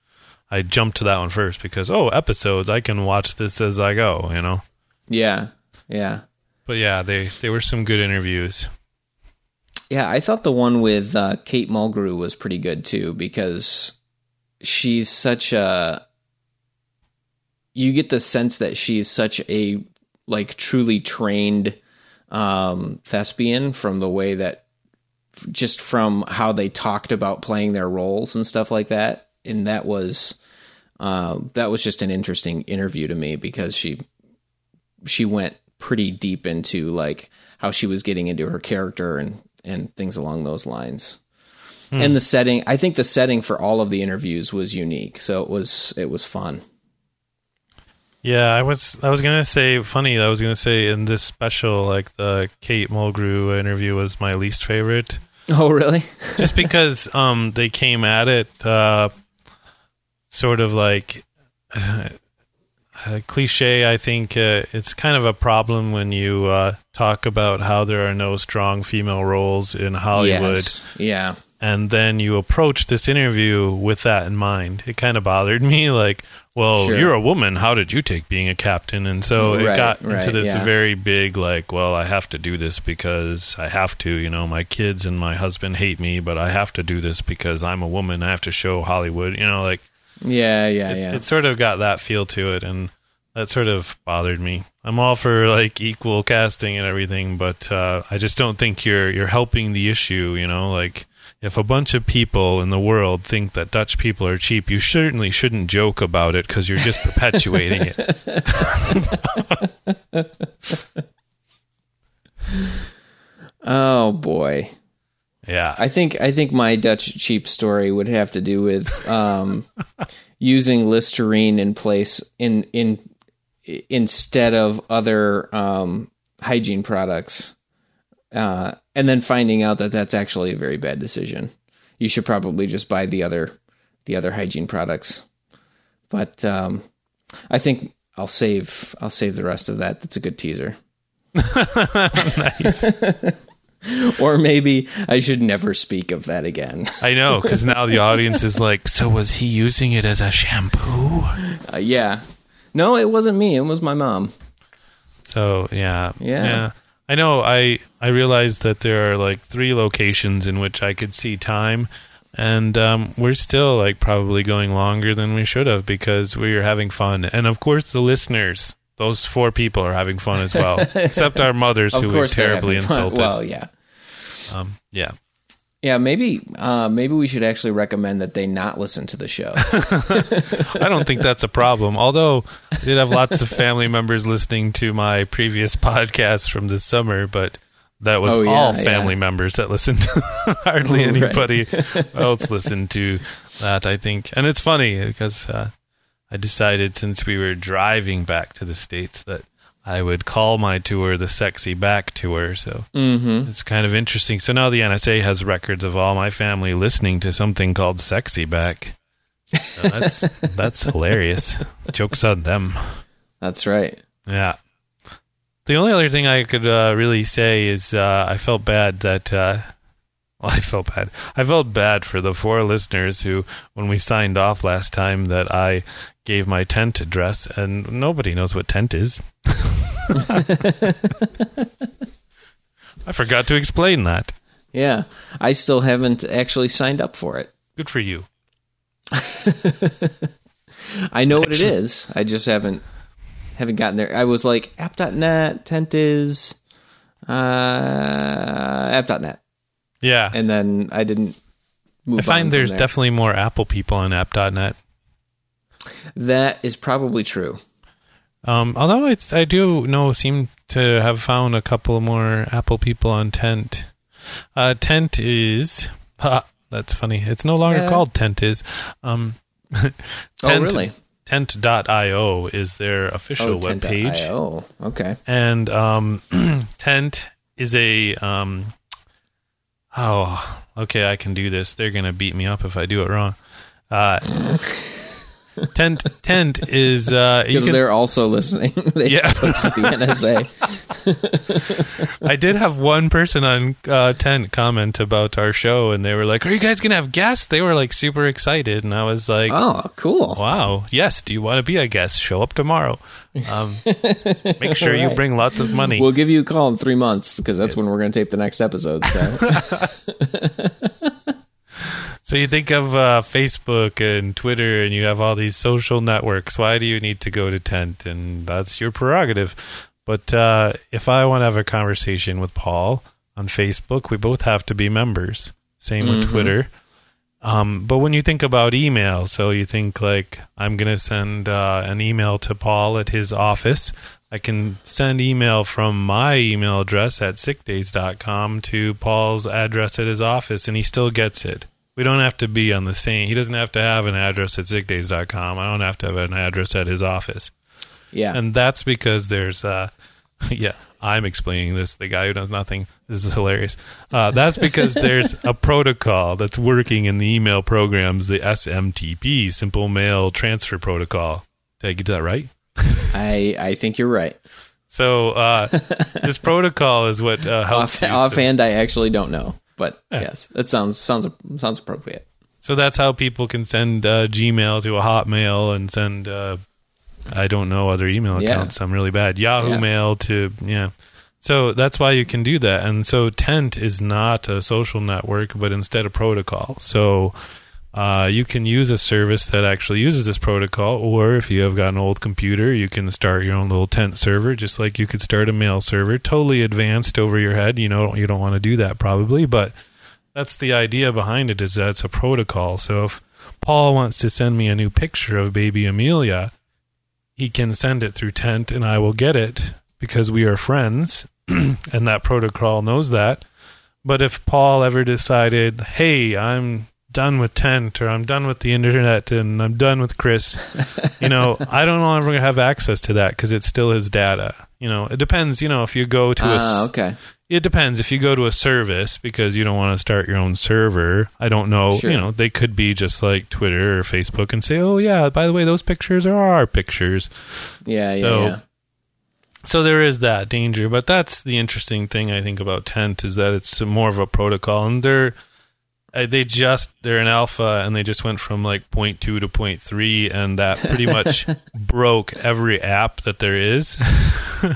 I jumped to that one first because oh, episodes, I can watch this as I go, you know. Yeah. Yeah. But yeah, they they were some good interviews. Yeah, I thought the one with uh, Kate Mulgrew was pretty good too because she's such a. You get the sense that she's such a like truly trained um, thespian from the way that, just from how they talked about playing their roles and stuff like that, and that was, uh, that was just an interesting interview to me because she, she went pretty deep into like how she was getting into her character and and things along those lines. And the setting, I think the setting for all of the interviews was unique, so it was it was fun. Yeah, I was I was gonna say funny. I was gonna say in this special, like the Kate Mulgrew interview was my least favorite, Oh, really? just because um they came at it uh, sort of like uh, cliche. I think uh, it's kind of a problem when you uh, talk about how there are no strong female roles in Hollywood. Yes. Yeah. And then you approach this interview with that in mind. It kind of bothered me, like, well, Sure. you're a woman. How did you take being a captain? And so it Right, got right, into this yeah. very big, like, well, I have to do this because I have to. You know, my kids and my husband hate me, but I have to do this because I'm a woman. I have to show Hollywood. You know, like Yeah, yeah, it, yeah. it sort of got that feel to it, and that sort of bothered me. I'm all for like equal casting and everything, but uh, I just don't think you're you're helping the issue. You know, like if a bunch of people in the world think that Dutch people are cheap, you certainly shouldn't joke about it because you're just perpetuating it. oh boy. Yeah, I think I think my Dutch cheap story would have to do with um, using Listerine in place in in instead of other um, hygiene products, uh, and then finding out that that's actually a very bad decision. You should probably just buy the other the other hygiene products. But um, I think I'll save I'll save the rest of that. That's a good teaser. or maybe I should never speak of that again. I know because now the audience is like, so was he using it as a shampoo? Uh, yeah. No, it wasn't me. It was my mom. So yeah, Yeah. I know. I I realized that there are like three locations in which I could see time, and um, we're still like probably going longer than we should have because we are having fun, and of course the listeners, those four people are having fun as well, except our mothers who were terribly insulted. Well, yeah, um, yeah. Yeah. Maybe, uh, maybe we should actually recommend that they not listen to the show. I don't think that's a problem. Although I did have lots of family members listening to my previous podcast from this summer, but that was Oh, yeah, all yeah. family members that listened. Hardly anybody else listened to that, I think. And it's funny because uh, I decided since we were driving back to the States that I would call my tour the Sexy Back Tour. So mm-hmm. it's kind of interesting. So now the NSA has records of all my family listening to something called Sexy Back. So that's that's hilarious. Jokes on them. That's right. Yeah. The only other thing I could uh, really say is uh, I felt bad that. Uh, well, I felt bad. I felt bad for the four listeners who, when we signed off last time, that I gave my tent address, and nobody knows what tent is. I forgot to explain that. Yeah, I still haven't actually signed up for it. Good for you. I know what it is. I just haven't haven't gotten there. I was like app.net, tent is uh, app.net, Yeah. and then I didn't move. I find there's there. definitely more Apple people on app.net. that is probably true. Um, although I, I do know, seem to have found a couple more Apple people on Tent. Uh, Tent is, ha, that's funny. It's no longer Yeah. called Tent is. Um, oh, really? Tent.io is their official oh, webpage. Oh, okay. And um, Tent is a. Um, oh, okay, I can do this. They're going to beat me up if I do it wrong. Uh, tent Tent is uh, Because can- they're also listening. they Yeah. the NSA. I did have one person on uh, Tent comment about our show, and they were like, "Are you guys gonna have guests?" They were like super excited, and I was like, Oh, cool. "Wow, yes. Do you want to be a guest? Show up tomorrow. Um, make sure you bring lots of money." We'll give you a call in three months because that's when we're going to tape the next episode. So. So you think of uh, Facebook and Twitter, and you have all these social networks. Why do you need to go to Tent? And that's your prerogative. But uh, if I want to have a conversation with Paul on Facebook, we both have to be members. Same with Mhm. Twitter. Um, but when you think about email, so you think like I'm going to send uh, an email to Paul at his office. I can send email from my email address at sickdays.com to Paul's address at his office, and he still gets it. We don't have to be on the same. He doesn't have to have an address at sickdays.com. I don't have to have an address at his office. Yeah. And that's because there's, uh, yeah, I'm explaining this. The guy who knows nothing. This is hilarious. Uh, that's because there's a protocol that's working in the email programs, the SMTP, Simple Mail Transfer Protocol. Did I get that right? I I think you're right. So uh, this protocol is what uh, helps Off, offhand, I actually don't know, but Yeah. yes, that sounds sounds sounds appropriate. So that's how people can send uh, Gmail to a Hotmail and send uh, I don't know other email Yeah. accounts. I'm really bad. Yahoo Yeah. Mail to yeah. So that's why you can do that. And so Tent is not a social network, but instead a protocol. So uh, you can use a service that actually uses this protocol, or if you have got an old computer, you can start your own little tent server, just like you could start a mail server. Totally advanced over your head. You know, you don't want to do that probably, but that's the idea behind it. Is that it's a protocol. So if Paul wants to send me a new picture of baby Amelia, he can send it through Tent, and I will get it because we are friends, and that protocol knows that. But if Paul ever decided, hey, I'm done with Tent or I'm done with the internet and I'm done with Chris, you know, I don't know if I'm going to have access to that because it's still his data. You know, it depends. You know, if you go to a Ah, okay. it depends if you go to a service because you don't want to start your own server. I don't know. Sure. You know, they could be just like Twitter or Facebook and say, "Oh yeah, by the way, those pictures are our pictures." Yeah, yeah, So- yeah. So there is that danger, but that's the interesting thing I think about Tent is that it's more of a protocol, and they're uh, they just they're an alpha, and they just went from like point two to point three, and that pretty much broke every app that there is.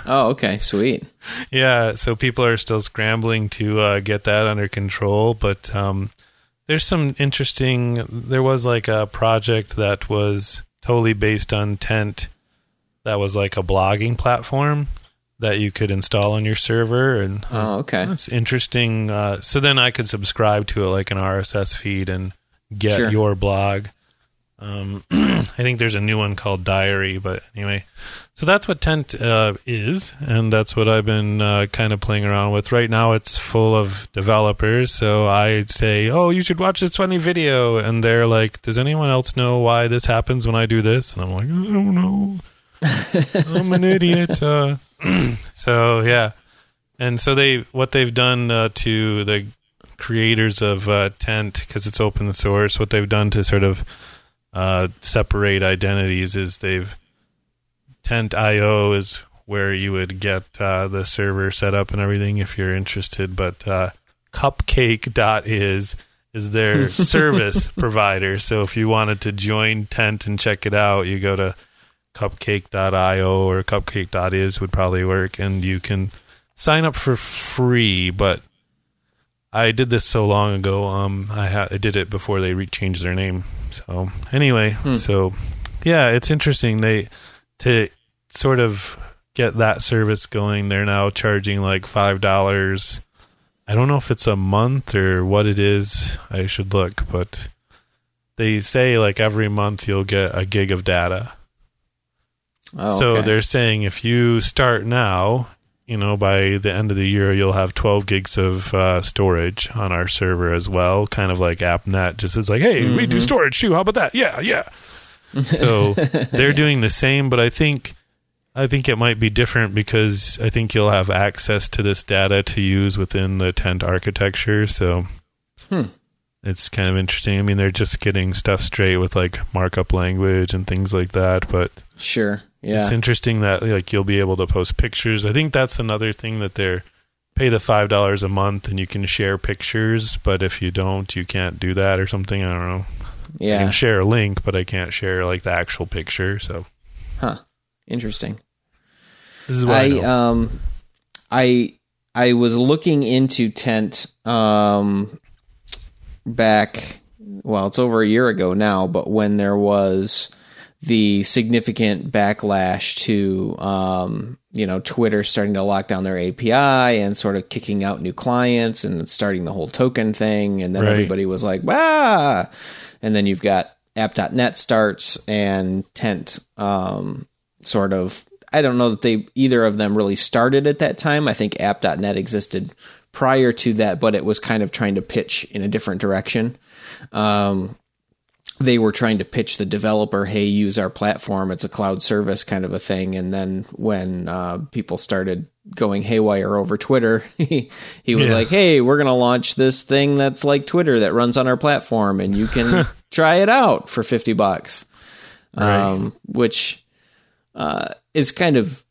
Oh, okay, sweet. Yeah, so people are still scrambling to uh, get that under control, but um, there's some interesting. There was like a project that was totally based on Tent, that was like a blogging platform that you could install on your server, and Oh, okay. that's interesting. Uh, so then I could subscribe to it like an RSS feed and get Sure. your blog. Um, I think there's a new one called Diary, but anyway, so that's what Tent uh, is, and that's what I've been uh, kind of playing around with. Right now, it's full of developers, so I say, "Oh, you should watch this funny video," and they're like, "Does anyone else know why this happens when I do this?" And I'm like, "I don't know. I'm an idiot." Uh, so yeah, and so they what they've done uh, to the creators of uh, Tent because it's open source. What they've done to sort of uh, separate identities is they've Tent.io is where you would get uh, the server set up and everything if you're interested, but uh, Cupcake.is is their service provider. So if you wanted to join Tent and check it out, you go to cupcake.io or cupcake.is would probably work and you can sign up for free, but I did this so long ago. Um, I, ha- I did it before they re- changed their name. So anyway, so yeah, it's interesting. They to sort of get that service going. They're now charging like five dollars. I don't know if it's a month or what it is. I should look, but they say like every month you'll get a gig of data. Oh, So okay. they're saying if you start now, you know, by the end of the year, you'll have 12 gigs of uh, storage on our server as well. Kind of like app.net, just is like, hey, we do storage too. How about that? Yeah, yeah. So they're doing the same, but I think I think it might be different because I think you'll have access to this data to use within the tent architecture. So Hmm. it's kind of interesting. I mean, they're just getting stuff straight with like markup language and things like that, but Sure. Yeah. it's interesting that like you'll be able to post pictures. I think that's another thing that they're pay the five dollars a month and you can share pictures, but if you don't, you can't do that or something. I don't know. I yeah. can share a link, but I can't share like the actual picture. So Huh. Interesting. this is what I, I um I I was looking into tent um back well it's over a year ago now but when there was the significant backlash to um, you know Twitter starting to lock down their API and sort of kicking out new clients and starting the whole token thing, and then Right. everybody was like, "Wow!" And then you've got app.net starts and Tent um, sort of. I don't know that they either of them really started at that time. I think app.net existed prior to that, but it was kind of trying to pitch in a different direction. Um, they were trying to pitch the developer, hey, use our platform. It's a cloud service kind of a thing. And then when uh, people started going haywire over Twitter, he, he was Yeah. like, hey, we're going to launch this thing that's like Twitter that runs on our platform and you can try it out for 50 bucks. Um, which uh, is kind of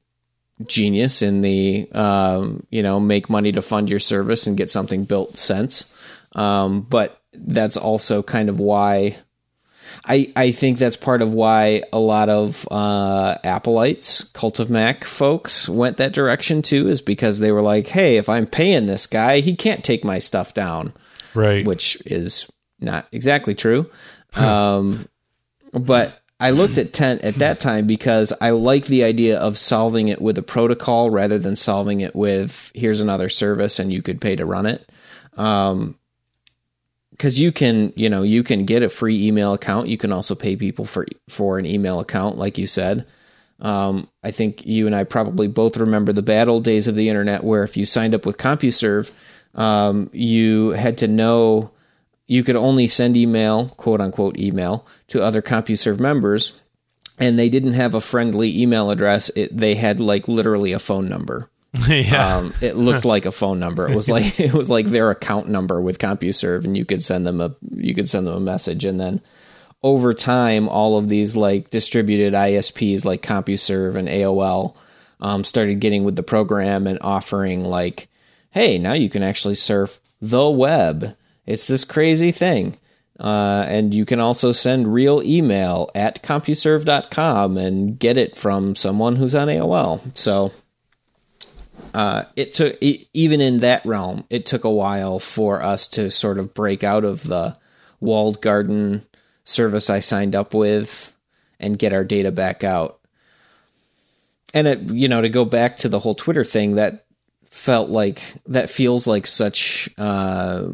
genius in the um, you know make money to fund your service and get something built sense. Um, but that's also kind of why I I think that's part of why a lot of uh, Appleites, Cult of Mac folks went that direction too, is because they were like, hey, if I'm paying this guy, he can't take my stuff down Right. which is not exactly true. Um, but I looked at Tent at that time because I like the idea of solving it with a protocol rather than solving it with here's another service and you could pay to run it. Um, because you can, you know, you can get a free email account. You can also pay people for for an email account, like you said. Um, I think you and I probably both remember the bad old days of the internet, where if you signed up with CompuServe, um, you had to know you could only send email, quote unquote email, to other CompuServe members, and they didn't have a friendly email address. It, they had like literally a phone number. yeah. Um, it looked like a phone number. It was like it was like their account number with CompuServe, and you could send them a you could send them a message, and then over time, all of these like distributed ISPs like CompuServe and AOL um, started getting with the program and offering like, hey, now you can actually surf the web. It's this crazy thing. Uh, and you can also send real email at CompuServe.com and get it from someone who's on AOL. So uh, it took e- even in that realm, it took a while for us to sort of break out of the walled garden service I signed up with and get our data back out. And it, you know, to go back to the whole Twitter thing, that felt like that feels like such. Uh,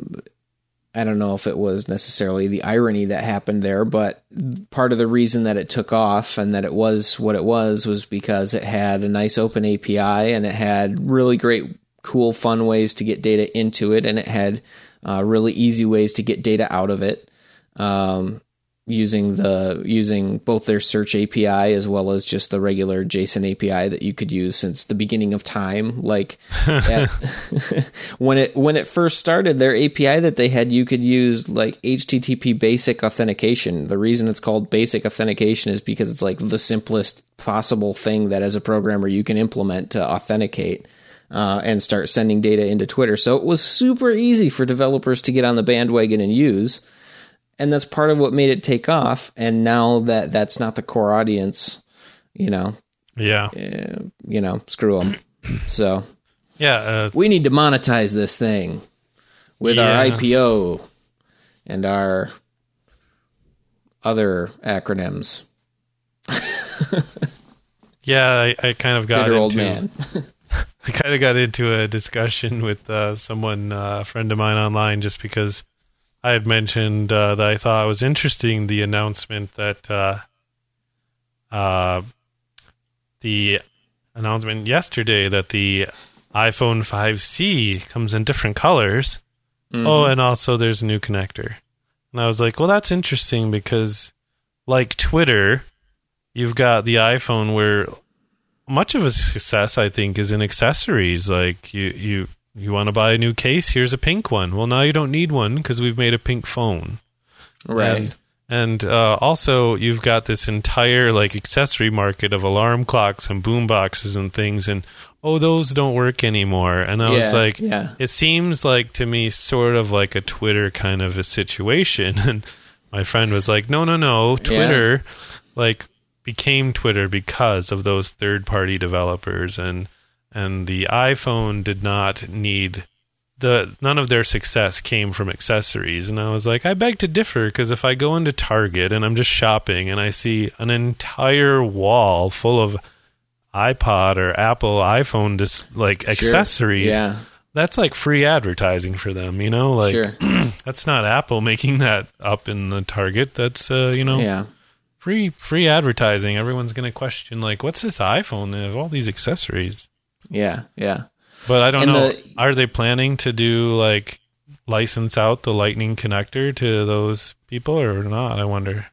I don't know if it was necessarily the irony that happened there, but part of the reason that it took off and that it was what it was was because it had a nice open API and it had really great, cool, fun ways to get data into it, and it had uh, really easy ways to get data out of it. Um, using the using both their search API as well as just the regular JSON API that you could use since the beginning of time. Like at, when it when it first started, their API that they had, you could use like HTTP basic authentication. The reason it's called basic authentication is because it's like the simplest possible thing that as a programmer you can implement to authenticate. Uh, and start sending data into Twitter. So it was super easy for developers to get on the bandwagon and use and that's part of what made it take off and now that that's not the core audience you know yeah. uh, you know screw them so Yeah. Uh, we need to monetize this thing with our ipo and our other acronyms yeah. I, I kind of got bitter into I kind of got into a discussion with uh, someone, uh, a friend of mine online, just because I had mentioned uh, that I thought it was interesting the announcement that uh, uh, the announcement yesterday that the iPhone 5C comes in different colors. Oh, and also there's a new connector. And I was like, well, that's interesting because, like Twitter, you've got the iPhone where much of a success, I think, is in accessories. Like you, you, you want to buy a new case? Here's a pink one. Well, now you don't need one because we've made a pink phone. right And, and uh, also, you've got this entire like accessory market of alarm clocks and boom boxes and things, and oh, those don't work anymore. And I yeah was like, yeah it seems like to me sort of like a Twitter kind of a situation. And my friend was like, no, no, no, Twitter like became Twitter because of those third party developers and and the iPhone did not need the none of their success came from accessories. And i was like i beg to differ because if i go into target and i'm just shopping and i see an entire wall full of ipod or apple iphone just like accessories Yeah. that's like free advertising for them you know? Like Sure. that's not apple making that up in the target. That's uh you know Yeah. free free advertising. Everyone's gonna question like what's this iphone? They have all these accessories Yeah. Yeah. but I don't And know. the- Are they planning to do like license out the lightning connector to those people or not? I wonder.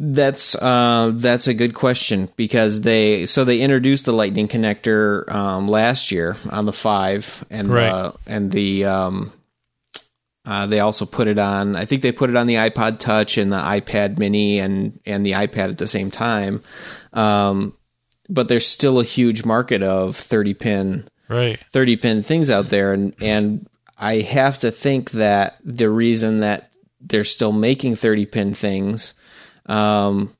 That's uh, that's a good question because they so they introduced the Lightning connector um, last year on the five and Right. uh, and the um, uh, they also put it on. I think they put it on the iPod Touch and the iPad Mini and and the iPad at the same time. Um, but there's still a huge market of 30 pin Right. 30 pin things out there and and I have to think that the reason that they're still making 30 pin things um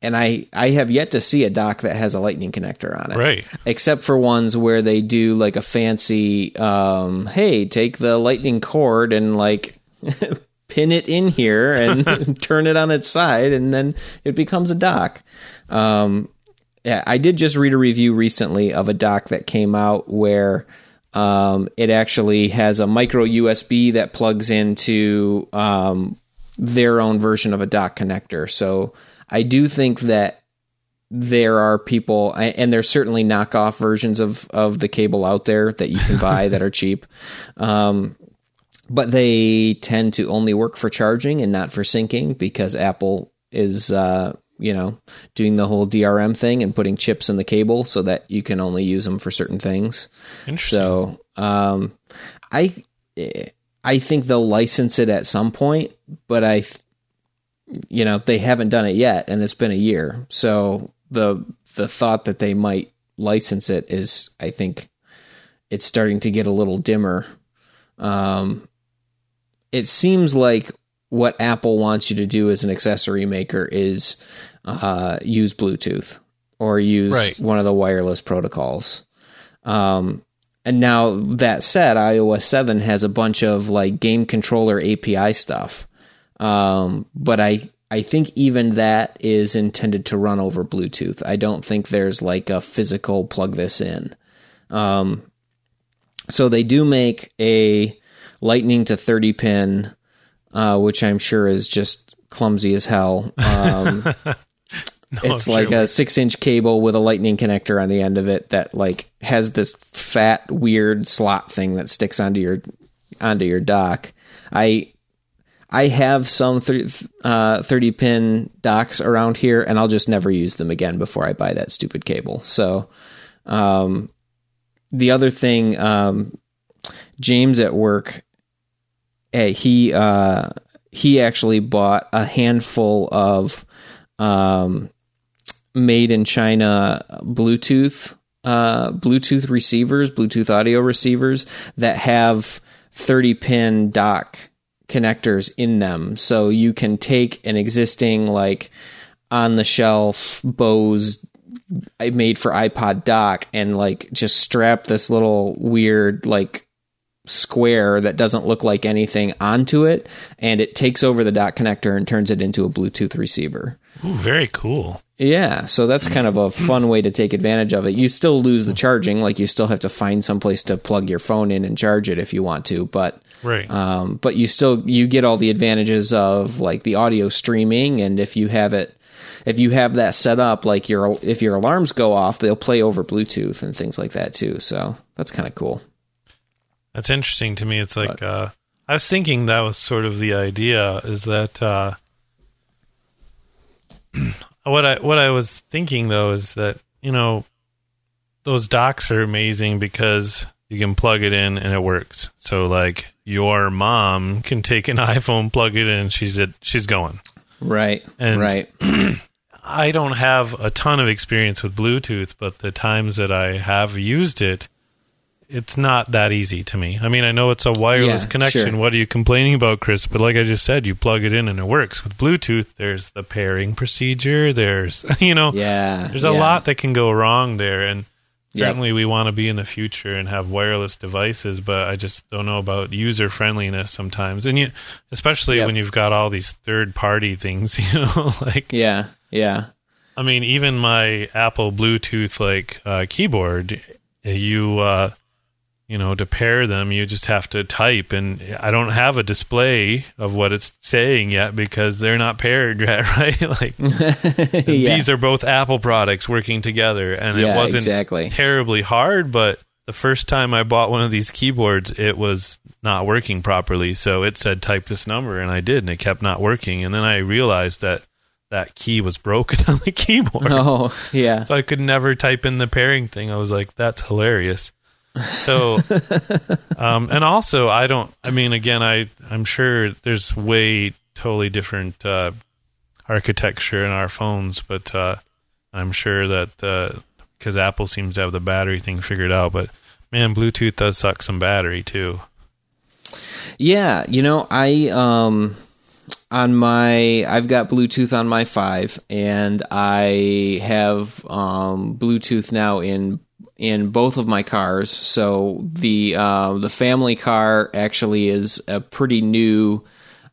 and I I have yet to see a dock that has a lightning connector on it Right. except for ones where they do like a fancy um hey take the lightning cord and like pin it in here and turn it on its side and then it becomes a dock um yeah i did just read a review recently of a dock that came out where um it actually has a micro usb that plugs into um their own version of a dock connector. So i do think that there are people, and there's certainly knockoff versions of of the cable out there that you can buy that are cheap, um, but they tend to only work for charging and not for syncing because Apple is, uh, you know, doing the whole DRM thing and putting chips in the cable so that you can only use them for certain things. Interesting. So, um, I I think they'll license it at some point, but I, you know, they haven't done it yet, and it's been a year. So the the thought that they might license it is, I think, it's starting to get a little dimmer. Um, it seems like what Apple wants you to do as an accessory maker is uh, use Bluetooth or use Right. one of the wireless protocols. Um, and now that said, iOS 7 has a bunch of like game controller API stuff. Um, but I, I think even that is intended to run over Bluetooth. I don't think there's like a physical plug this in. Um, so they do make a lightning to 30 pin, uh, which I'm sure is just clumsy as hell. Um, it's I'm like a six inch cable with a lightning connector on the end of it that like has this fat weird slot thing that sticks onto your onto your dock. I I have some thir- uh, 30 pin docks around here and I'll just never use them again before I buy that stupid cable. So um, the other thing um, James at work he uh, he actually bought a handful of um, made in China Bluetooth uh, Bluetooth receivers, Bluetooth audio receivers that have 30 pin dock connectors in them. So you can take an existing like on the shelf Bose I made for iPod dock and like just strap this little weird like square that doesn't look like anything onto it and it takes over the dock connector and turns it into a Bluetooth receiver. Ooh, very cool. Yeah, so that's kind of a fun way to take advantage of it. You still lose the charging, like you still have to find some place to plug your phone in and charge it if you want to, but Right. um, but you still you get all the advantages of like the audio streaming, and if you have it, if you have that set up, like your if your alarms go off, they'll play over Bluetooth and things like that too. So that's kind of cool. That's interesting to me. It's like uh, I was thinking that was sort of the idea is that uh, what I what I was thinking though is that you know those docks are amazing because you can plug it in and it works. So like your mom can take an iPhone, plug it in, she's at, she's going. Right. And- right. I don't have a ton of experience with Bluetooth, but the times that I have used it, it's not that easy to me. I mean, I know it's a wireless Yeah, connection. sure. What are you complaining about, Chris? But like I just said, you plug it in and it works. With Bluetooth, there's the pairing procedure. There's, you know, Yeah. there's a yeah. lot that can go wrong there. And Yep. certainly we want to be in the future and have wireless devices, but I just don't know about user friendliness sometimes. And you, especially Yep. when you've got all these third party things, you know, like Yeah, yeah, I mean, even my Apple Bluetooth like uh, keyboard, you uh, you know, to pair them, you just have to type, and I don't have a display of what it's saying yet because they're not paired yet, right? like yeah. these are both Apple products working together, and Yeah, it wasn't exactly. terribly hard, but the first time I bought one of these keyboards, it was not working properly. So it said type this number, and I did, and it kept not working. And then I realized that that key was broken on the keyboard. Oh, yeah. So I could never type in the pairing thing. I was like, that's hilarious. So, um, and also, I don't. I mean, again, I I'm sure there's way totally different uh, architecture in our phones, but uh, I'm sure that because Apple seems to have the battery thing figured out. But man, Bluetooth does suck some battery too. Yeah, you know, I um on my I've got Bluetooth on my 5 and I have um Bluetooth now in in both of my cars. So the uh, the family car actually is a pretty new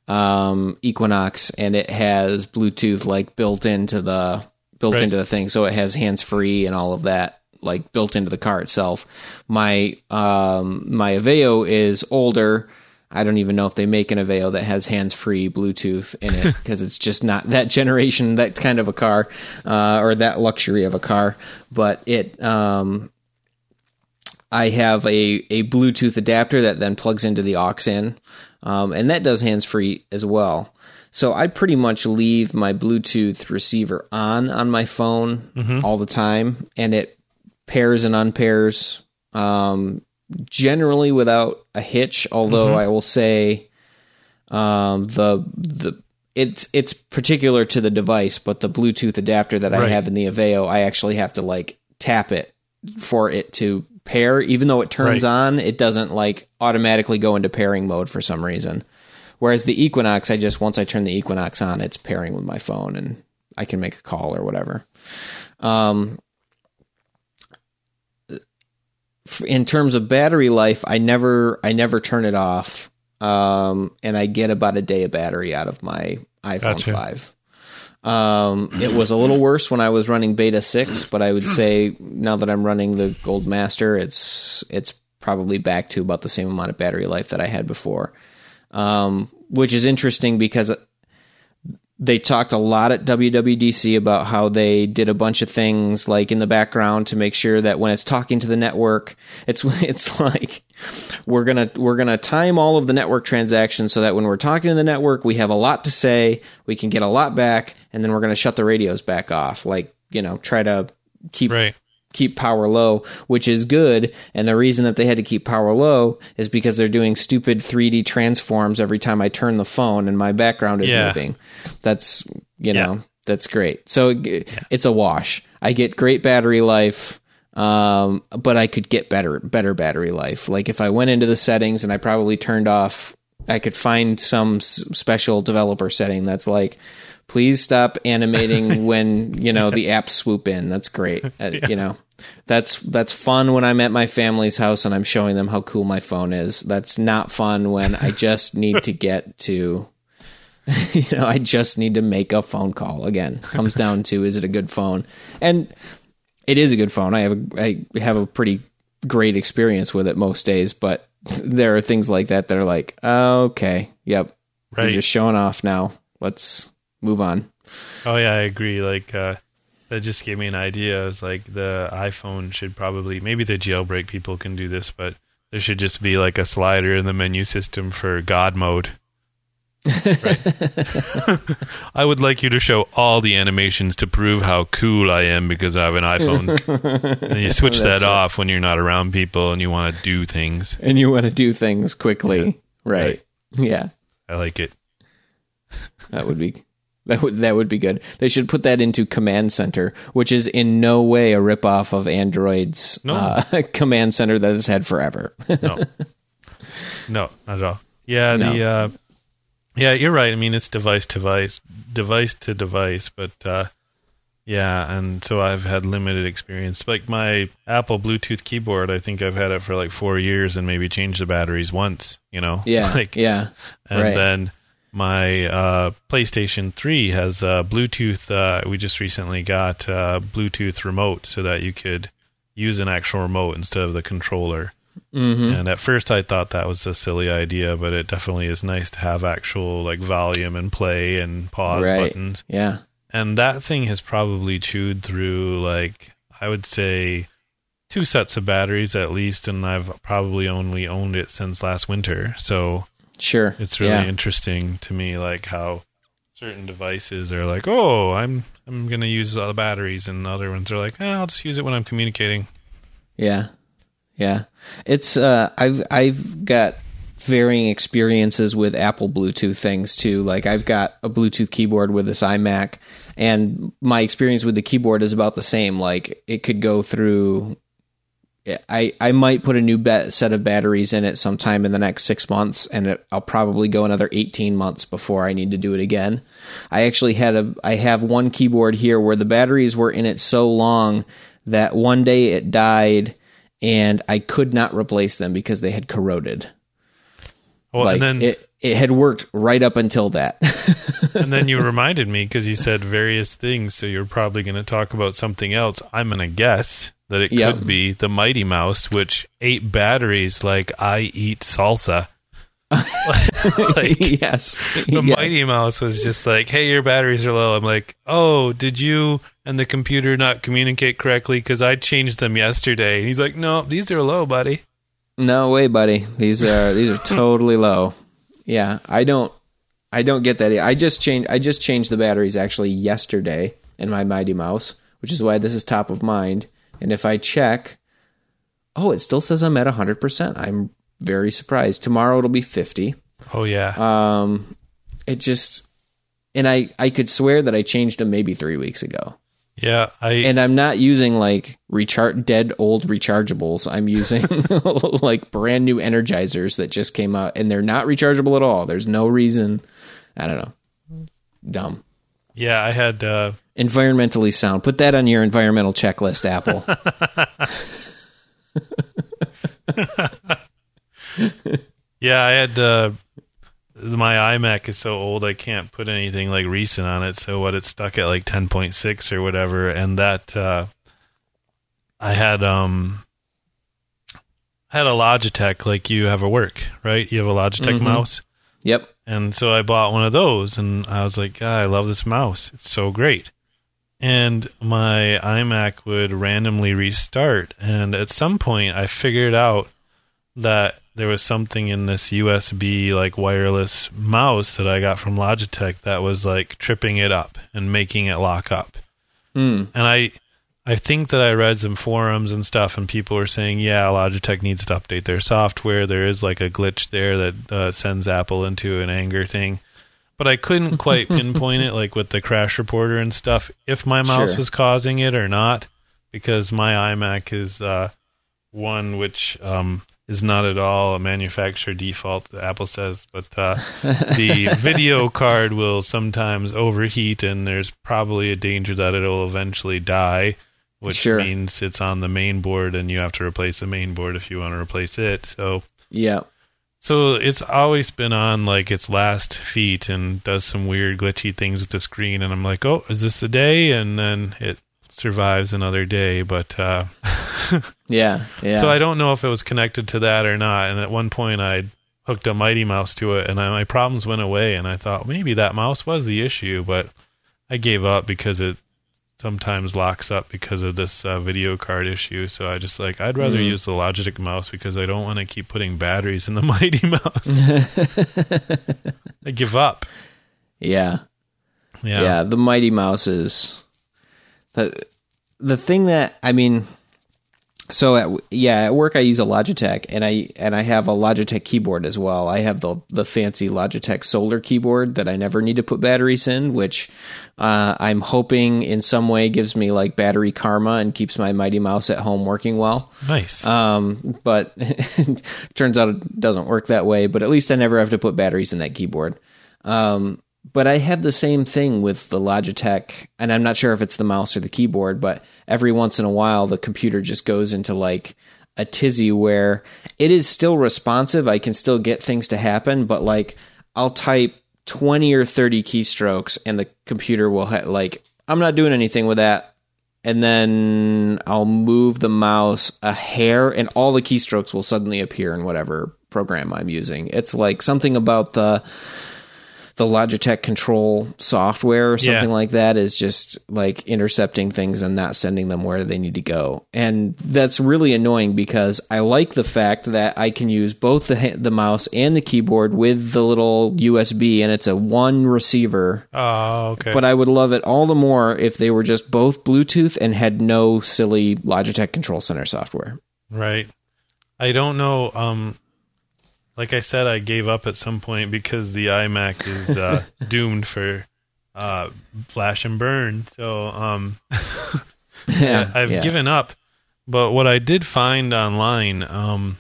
um Equinox and it has Bluetooth like built into the built Right. into the thing. So it has hands free and all of that like built into the car itself. My um my Aveo is older. I don't even know if they make an Aveo that has hands-free Bluetooth in it because it's just not that generation, that kind of a car, uh, or that luxury of a car. But it, um, I have a a Bluetooth adapter that then plugs into the aux in, um, and that does hands-free as well. So I pretty much leave my Bluetooth receiver on on my phone all the time, and it pairs and unpairs um, generally without a hitch. Although I will say um, the the it's it's particular to the device, but the Bluetooth adapter that I have in the Aveo, I actually have to like tap it for it to pair. Even though it turns Right. on, it doesn't like automatically go into pairing mode for some reason. Whereas the Equinox, I just once I turn the Equinox on, it's pairing with my phone and I can make a call or whatever. Um, in terms of battery life, I never I never turn it off, um, and I get about a day of battery out of my iPhone Gotcha. five. Um, it was a little worse when I was running Beta six, but I would say now that I'm running the Gold Master, it's it's probably back to about the same amount of battery life that I had before, um, which is interesting because they talked a lot at WWDC about how they did a bunch of things like in the background to make sure that when it's talking to the network, it's it's like we're gonna we're gonna time all of the network transactions so that when we're talking to the network, we have a lot to say, we can get a lot back, and then we're gonna shut the radios back off. Like you know, try to keep Right. Keep power low, which is good. And the reason that they had to keep power low is because they're doing stupid 3D transforms every time I turn the phone and my background is Yeah. moving. That's, you know, that's great. So it- it's a wash. I get great battery life. Um, but I could get better, better battery life. Like if I went into the settings and I probably turned off, I could find some s- special developer setting that's like, please stop animating when you know the apps swoop in. That's great. Uh, You know, that's that's fun when I'm at my family's house and I'm showing them how cool my phone is. That's not fun when I just need to get to. You know, I just need to make a phone call. Again, comes down to is it a good phone? And it is a good phone. I have a, I have a pretty great experience with it most days, but there are things like that that are like, okay, yep, Right. you're just showing off now. Let's move on. Oh yeah, I agree. Like uh, that just gave me an idea. It's like the iPhone should probably maybe the jailbreak people can do this, but there should just be like a slider in the menu system for God mode. Right. I would like you to show all the animations to prove how cool I am because I have an iPhone. and you switch that right. off when you're not around people and you want to do things. And you want to do things quickly, right. Right. Yeah, I like it. that would be that would that would be good. They should put that into Command Center, which is in no way a ripoff of Android's No. uh, Command Center that has had forever. No, no, not at all. Yeah, No. the uh, yeah, you're right. I mean, it's device to device, device to device, but uh, Yeah, and so I've had limited experience. Like my Apple Bluetooth keyboard, I think I've had it for like four years and maybe changed the batteries once. You know, Yeah. like yeah. and right. then my uh, PlayStation 3 has uh, Bluetooth. Uh, we just recently got uh, Bluetooth remote so that you could use an actual remote instead of the controller. hmm And at first, I thought that was a silly idea, but it definitely is nice to have actual like volume and play and pause Right. buttons. Yeah. And that thing has probably chewed through like I would say two sets of batteries at least, and I've probably only owned it since last winter. So Sure. it's really yeah. interesting to me like how certain devices are like oh i'm i'm going to use all the batteries and the other ones are like eh, i'll just use it when i'm communicating Yeah. Yeah. It's uh I've I've got varying experiences with Apple Bluetooth things too. Like I've got a Bluetooth keyboard with this iMac and my experience with the keyboard is about the same. Like it could go through I, I might put a new bet, set of batteries in it sometime in the next six months, and it, I'll probably go another eighteen months before I need to do it again. I actually had a I have one keyboard here where the batteries were in it so long that one day it died, and I could not replace them because they had corroded. well like and then it it had worked right up until that. and then you reminded me because you said various things so you're probably going to talk about something else i'm going to guess that it Yep. could be the mighty mouse which ate batteries like i eat salsa like yes, the Yes. Mighty Mouse was just like, "Hey, your batteries are low." I'm like, "Oh, did you and the computer not communicate correctly? Because I changed them yesterday." And he's like, "No, these are low, buddy." No way, buddy. These are these are totally low. Yeah, I don't I don't get that. I just changed I just changed the batteries actually yesterday in my Mighty Mouse, which is why this is top of mind. And if I check, oh, it still says I'm at 100%. I'm very surprised. Tomorrow it'll be 50. Oh yeah, Um it just and I I could swear that I changed them maybe 3 weeks ago. Yeah. I And I'm not using like recharge dead old rechargeables. I'm using like brand new energizers that just came out and they're not rechargeable at all. There's no reason. I don't know. Dumb. yeah, I had. uh Environmentally sound. Put that on your environmental checklist, Apple. Yeah, I had. uh my iMac is so old I can't put anything like recent on it. So what it's stuck at like 10.6 or whatever, and that uh, I had um I had a Logitech like you have a work right. You have a Logitech Mhm. mouse. yep. And so I bought one of those and I was like, "Ah, I love this mouse. It's so great. And my iMac would randomly restart. And at some point, I figured out that there was something in this USB, like wireless mouse that I got from Logitech that was like tripping it up and making it lock up. Hmm. And I, I think that I read some forums and stuff, and people were saying, yeah, Logitech needs to update their software. There is like a glitch there that uh, sends Apple into an anger thing. But I couldn't quite pinpoint it, like with the crash reporter and stuff, if my mouse Sure. was causing it or not, because my iMac is uh, one which um, is not at all a manufacturer default, Apple says, but uh, the video card will sometimes overheat, and there's probably a danger that it'll eventually die, which Sure. means it's on the main board, and you have to replace the main board if you want to replace it. So, yeah, so it's always been on like its last feet and does some weird glitchy things with the screen, and I'm like, oh, is this the day? And then it survives another day, but. Uh, Yeah. Yeah. so I don't know if it was connected to that or not. And at one point, I hooked a Mighty Mouse to it, and I, my problems went away. And I thought maybe that mouse was the issue, but I gave up because it sometimes locks up because of this uh, video card issue. So I just like I'd rather Mm. use the Logitech mouse because I don't want to keep putting batteries in the Mighty Mouse. I give up. yeah. Yeah. yeah the mighty mouse is the the thing that i mean so at, yeah at work i use a logitech and i and i have a logitech keyboard as well i have the the fancy logitech solar keyboard that i never need to put batteries in which uh, i'm hoping in some way gives me like battery karma and keeps my mighty mouse at home working well Nice. um, but turns out it doesn't work that way. But at least I never have to put batteries in that keyboard. Um, but I have the same thing with the Logitech, and I'm not sure if it's the mouse or the keyboard, but every once in a while the computer just goes into like a tizzy where it is still responsive. I can still get things to happen, but like I'll type 20 or 30 keystrokes and the computer will ha- like I'm not doing anything with that. And then I'll move the mouse a hair and all the keystrokes will suddenly appear in whatever program I'm using. It's like something about the the Logitech control software or something Yeah. like that is just like intercepting things and not sending them where they need to go. And that's really annoying because I like the fact that I can use both the the mouse and the keyboard with the little USB and it's a one receiver. Oh, okay. But I would love it all the more if they were just both Bluetooth and had no silly Logitech Control Center software. Right. I don't know. Um, like I said, I gave up at some point because the iMac is uh, doomed for uh, flash and burn. So um, yeah, I've yeah. given up. But what I did find online, um,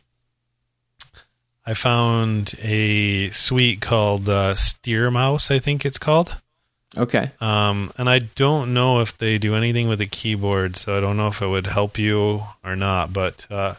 I found a suite called uh, Steer Mouse. I think it's called. Okay. Um, and I don't know if they do anything with the keyboard, so I don't know if it would help you or not. But uh,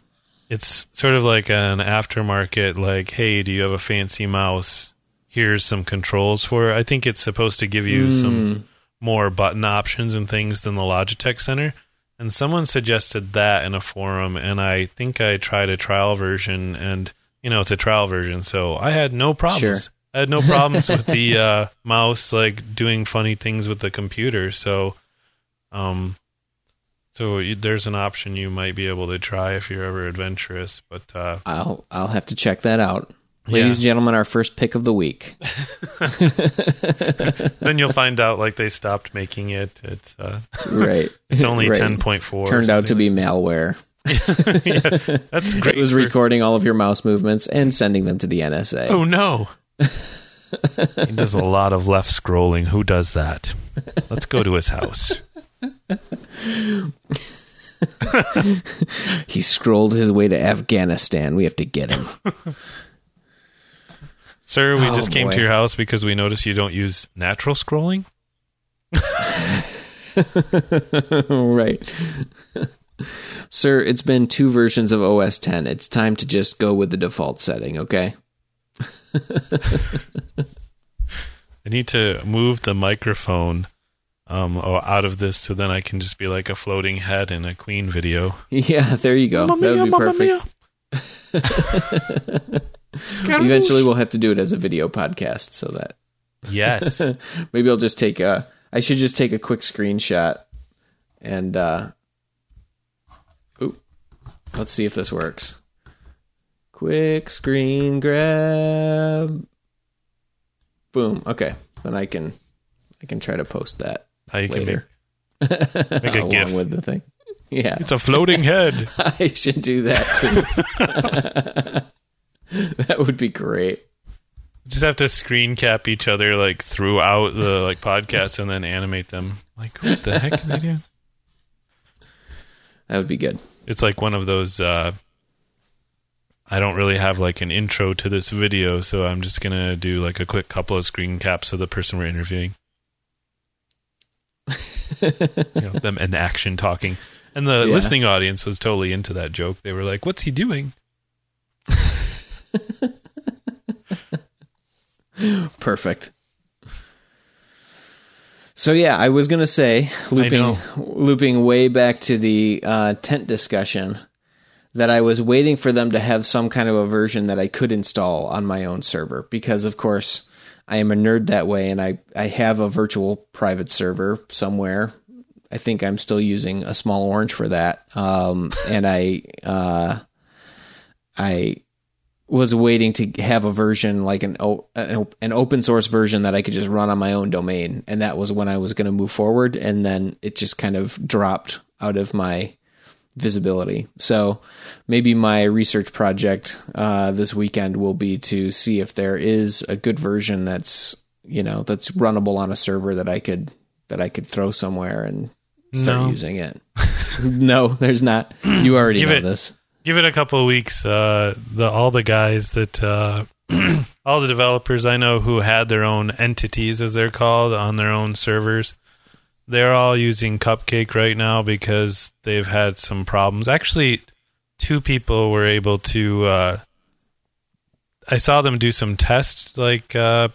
it's sort of like an aftermarket, like, hey, do you have a fancy mouse? Here's some controls for it. I think it's supposed to give you some more button options and things than the Logitech Center. And someone suggested that in a forum, and I think I tried a trial version, and you know it's a trial version, so I had no problems. Sure. I had no problems with the uh, mouse like doing funny things with the computer. So, um, so you, there's an option you might be able to try if you're ever adventurous. But uh, I'll I'll have to check that out. Ladies and gentlemen, our first pick of the week. then you'll find out like they stopped making it. It's uh, Right. it's only Right. ten point four. Turned out to be malware. that's great. It was for- recording all of your mouse movements and sending them to the NSA. Oh no. he does a lot of left scrolling. Who does that? Let's go to his house. He scrolled his way to Afghanistan. We have to get him. Sir, we Oh, just came boy. to your house because we noticed you don't use natural scrolling. right. Sir, it's been two versions of OS 10. It's time to just go with the default setting, okay? I need to move the microphone um o- out of this so then I can just be like a floating head in a Queen video. Yeah, there you go. Mamma that would be perfect. Eventually, we'll have to do it as a video podcast so that Yes. maybe I'll just take a. I should just take a quick screenshot and. uh Oop. Let's see if this works. Quick screen grab. Boom. Okay, then I can. I can try to post that Now you can later. make, make a along GIF. with the thing. Yeah, It's a floating head. I should do that too. that would be great. just have to screen cap each other like throughout the like podcast and then animate them. Like what the heck is he doing? That would be good. It's like one of those uh I don't really have like an intro to this video, so I'm just gonna do like a quick couple of screen caps of the person we're interviewing. you know, them in action talking. And the Yeah. listening audience was totally into that joke. They were like, What's he doing? Perfect. So yeah, I was gonna say looping looping way back to the uh, tent discussion that I was waiting for them to have some kind of a version that I could install on my own server because of course I am a nerd that way and I I have a virtual private server somewhere. I think I'm still using a small orange for that. Um, and I uh, I was waiting to have a version like an, an open source version that I could just run on my own domain, and that was when I was going to move forward. And then it just kind of dropped out of my visibility. So maybe my research project uh, this weekend will be to see if there is a good version that's you know that's runnable on a server that I could that I could throw somewhere and start No. using it. no, there's not. You already Give know it- this. Give it a couple of weeks. Uh, the all the guys that uh, all the developers I know who had their own entities, as they're called, on their own servers, they're all using Cupcake right now because they've had some problems. Actually, two people were able to. Uh, I saw them do some tests, like uh,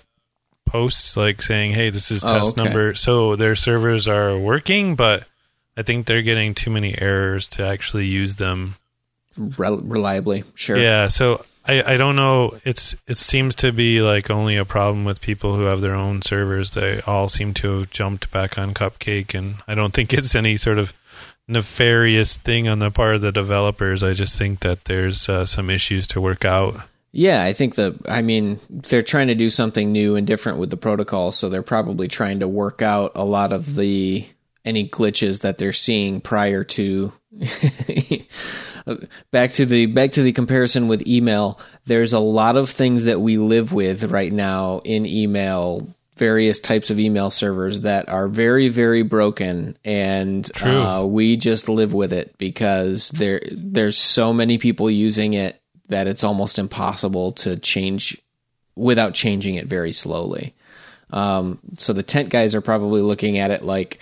posts, like saying, "Hey, this is Oh, test okay. number." So their servers are working, but I think they're getting too many errors to actually use them. Rel- reliably, sure. Yeah, so I, I don't know. It's it seems to be like only a problem with people who have their own servers. They all seem to have jumped back on Cupcake, and I don't think it's any sort of nefarious thing on the part of the developers. I just think that there's uh, some issues to work out. Yeah, I think the I mean they're trying to do something new and different with the protocol, so they're probably trying to work out a lot of the any glitches that they're seeing prior to back to the back to the comparison with email. There's a lot of things that we live with right now in email various types of email servers that are very very broken and. Uh, we just live with it because there there's so many people using it that it's almost impossible to change without changing it very slowly. Um, so the tent guys are probably looking at it like,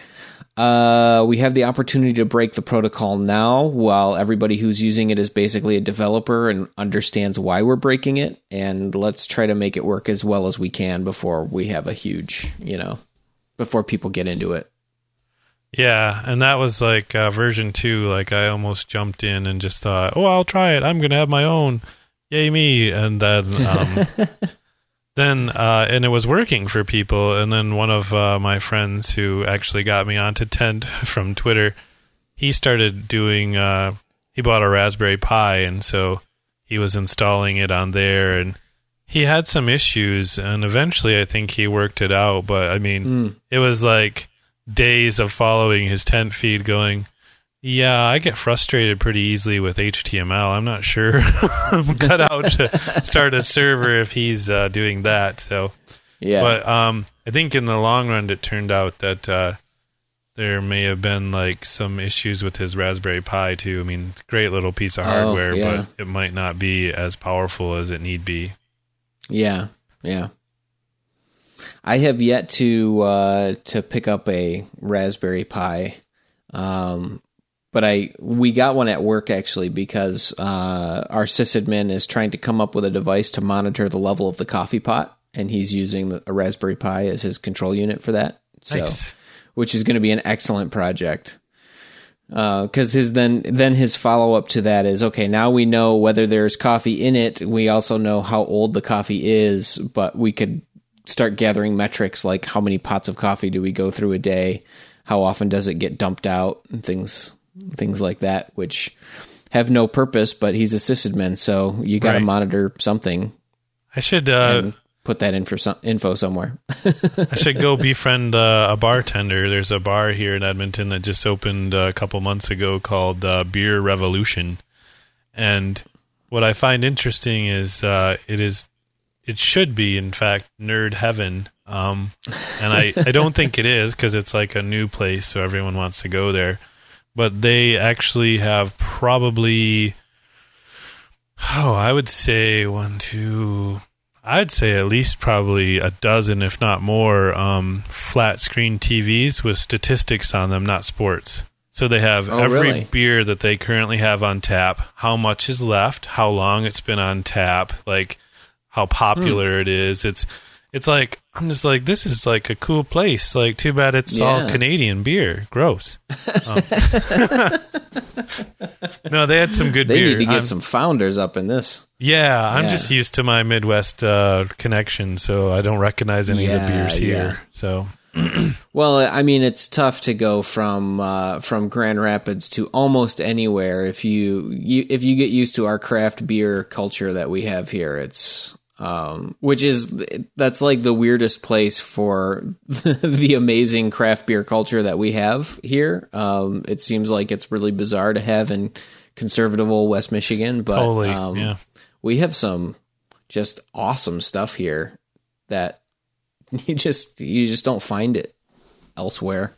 uh, we have the opportunity to break the protocol now while everybody who's using it is basically a developer and understands why we're breaking it. And let's try to make it work as well as we can before we have a huge, you know, before people get into it. Yeah, and that was like uh, version two. Like I almost jumped in and just thought, "Oh, I'll try it. I'm gonna have my own. Yay me!" And then, um, then, uh, and it was working for people. And then one of uh, my friends who actually got me onto Tent from Twitter, he started doing. Uh, he bought a Raspberry Pi, and so he was installing it on there, and he had some issues. And eventually, I think he worked it out. But I mean, it was like days of following his tent feed going yeah i get frustrated pretty easily with html i'm not sure i'm cut out to start a server if he's uh, doing that so Yeah. but um i think in the long run it turned out that uh there may have been like some issues with his raspberry pi too i mean great little piece of Oh, hardware yeah. but it might not be as powerful as it need be Yeah, yeah. I have yet to uh, to pick up a Raspberry Pi, um, but I we got one at work actually because uh, our sysadmin is trying to come up with a device to monitor the level of the coffee pot, and he's using a Raspberry Pi as his control unit for that. So, Nice. which is going to be an excellent project. Because his then then his follow up to that is okay. Now we know whether there's coffee in it. We also know how old the coffee is, but we could start gathering metrics like how many pots of coffee do we go through a day, how often does it get dumped out, and things things like that, which have no purpose. But he's a sysadmin, so you got to Right. monitor something i should uh put that in for some info somewhere. I should go befriend uh, a bartender. There's a bar here in Edmonton that just opened uh, a couple months ago called uh, Beer Revolution. And what I find interesting is uh, it is it should be in fact nerd heaven. Um, and I, I don't think it is because it's like a new place, so everyone wants to go there. But they actually have probably oh, I would say one, two, I'd say at least probably a dozen, if not more, um, flat screen TVs with statistics on them, not sports. So they have Oh, every really? beer that they currently have on tap, how much is left, how long it's been on tap, like how popular it is. It's it's like I'm just like this is like a cool place. Like too bad it's all Canadian beer. Gross. Um, no, they had some good They beer. need to get I'm- some founders up in this. yeah, I'm Yeah. just used to my Midwest uh, connection, so I don't recognize any of the beers here. yeah. So Well, I mean, it's tough to go from uh, from Grand Rapids to almost anywhere if you, you if you get used to our craft beer culture that we have here. It's um, which is that's like the weirdest place for the amazing craft beer culture that we have here. Um, it seems like it's really bizarre to have in conservative old West Michigan, but totally, um, yeah. we have some just awesome stuff here that you just you just don't find it elsewhere.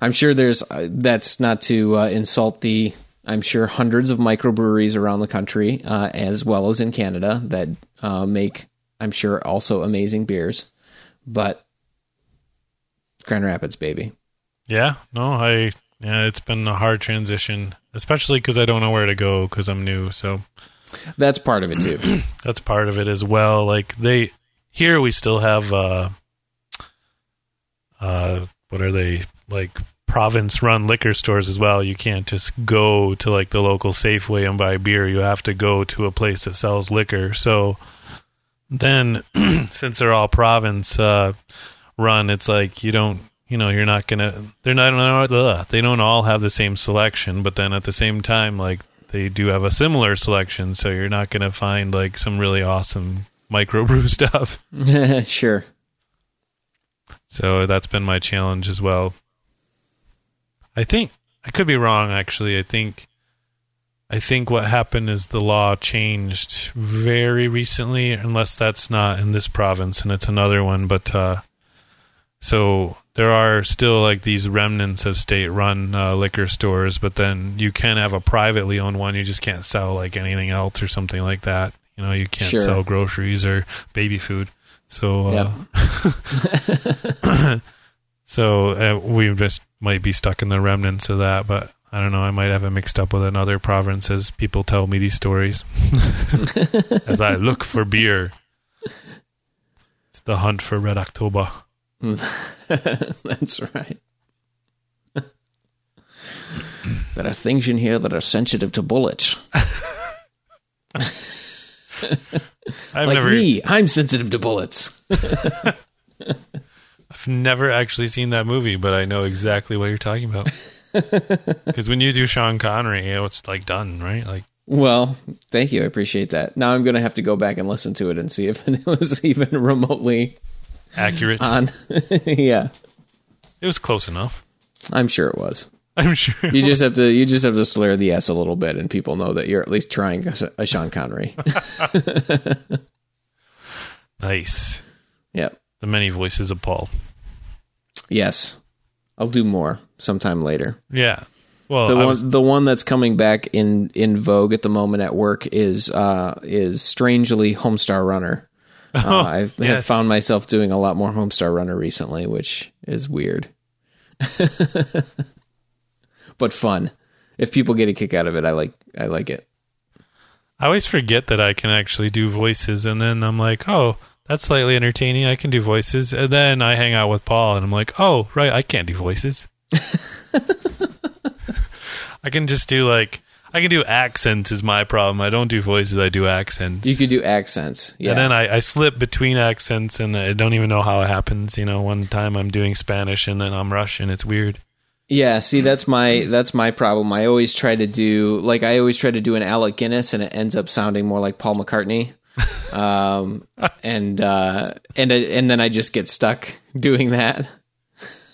I'm sure there's uh, that's not to uh, insult the I'm sure hundreds of microbreweries around the country uh, as well as in Canada that uh, make I'm sure also amazing beers, but Grand Rapids, baby. Yeah, no, I yeah, it's been a hard transition, especially because I don't know where to go because I'm new. So That's part of it too. that's part of it as well. Like they here, we still have uh, uh, what are they like province run liquor stores as well. You can't just go to like the local Safeway and buy beer. You have to go to a place that sells liquor. So then, since they're all province uh, run, it's like you don't. You know, you're not gonna. They're not. Ugh, they don't all have the same selection, but then at the same time, like they do have a similar selection, so you're not gonna find like some really awesome microbrew stuff. sure. So that's been my challenge as well. I think I could be wrong actually. I think I think what happened is the law changed very recently unless that's not in this province and it's another one but uh so there are still like these remnants of state run uh, liquor stores but then you can have a privately owned one you just can't sell like anything else or something like that you know you can't Sure. sell groceries or baby food so uh, so uh, we just might be stuck in the remnants of that, but I don't know. I might have it mixed up with another province as people tell me these stories. as I look for beer, it's the hunt for Red October. That's right. there are things in here that are sensitive to bullets. I've like never, me, I'm sensitive to bullets. I've never actually seen that movie, but I know exactly what you're talking about. Because when you do Sean Connery, it's like done, right? Like Well, thank you. I appreciate that. Now I'm going to have to go back and listen to it and see if it was even remotely accurate. on. yeah, it was close enough. I'm sure it was. I'm sure. You just have to you just have to slur the s a little bit, and people know that you're at least trying a, a Sean Connery. nice. yep. The many voices of Paul. Yes, I'll do more sometime later. Yeah. Well, The one was- the one that's coming back in in vogue at the moment at work is uh is strangely Homestar Runner. Uh, I've have found myself doing a lot more Homestar Runner recently, which is weird, but fun. If people get a kick out of it, I like I like it. I always forget that I can actually do voices, and then I'm like, oh, that's slightly entertaining. I can do voices, and then I hang out with Paul, and I'm like, oh, right, I can't do voices. I can just do like I can do accents is my problem. I don't do voices. I do accents. You could do accents, yeah. And then I, I slip between accents, and I don't even know how it happens. You know, one time I'm doing Spanish, and then I'm Russian. It's weird. Yeah, see that's my that's my problem. I always try to do like I always try to do an Alec Guinness and it ends up sounding more like Paul McCartney. Um and uh and and then I just get stuck doing that.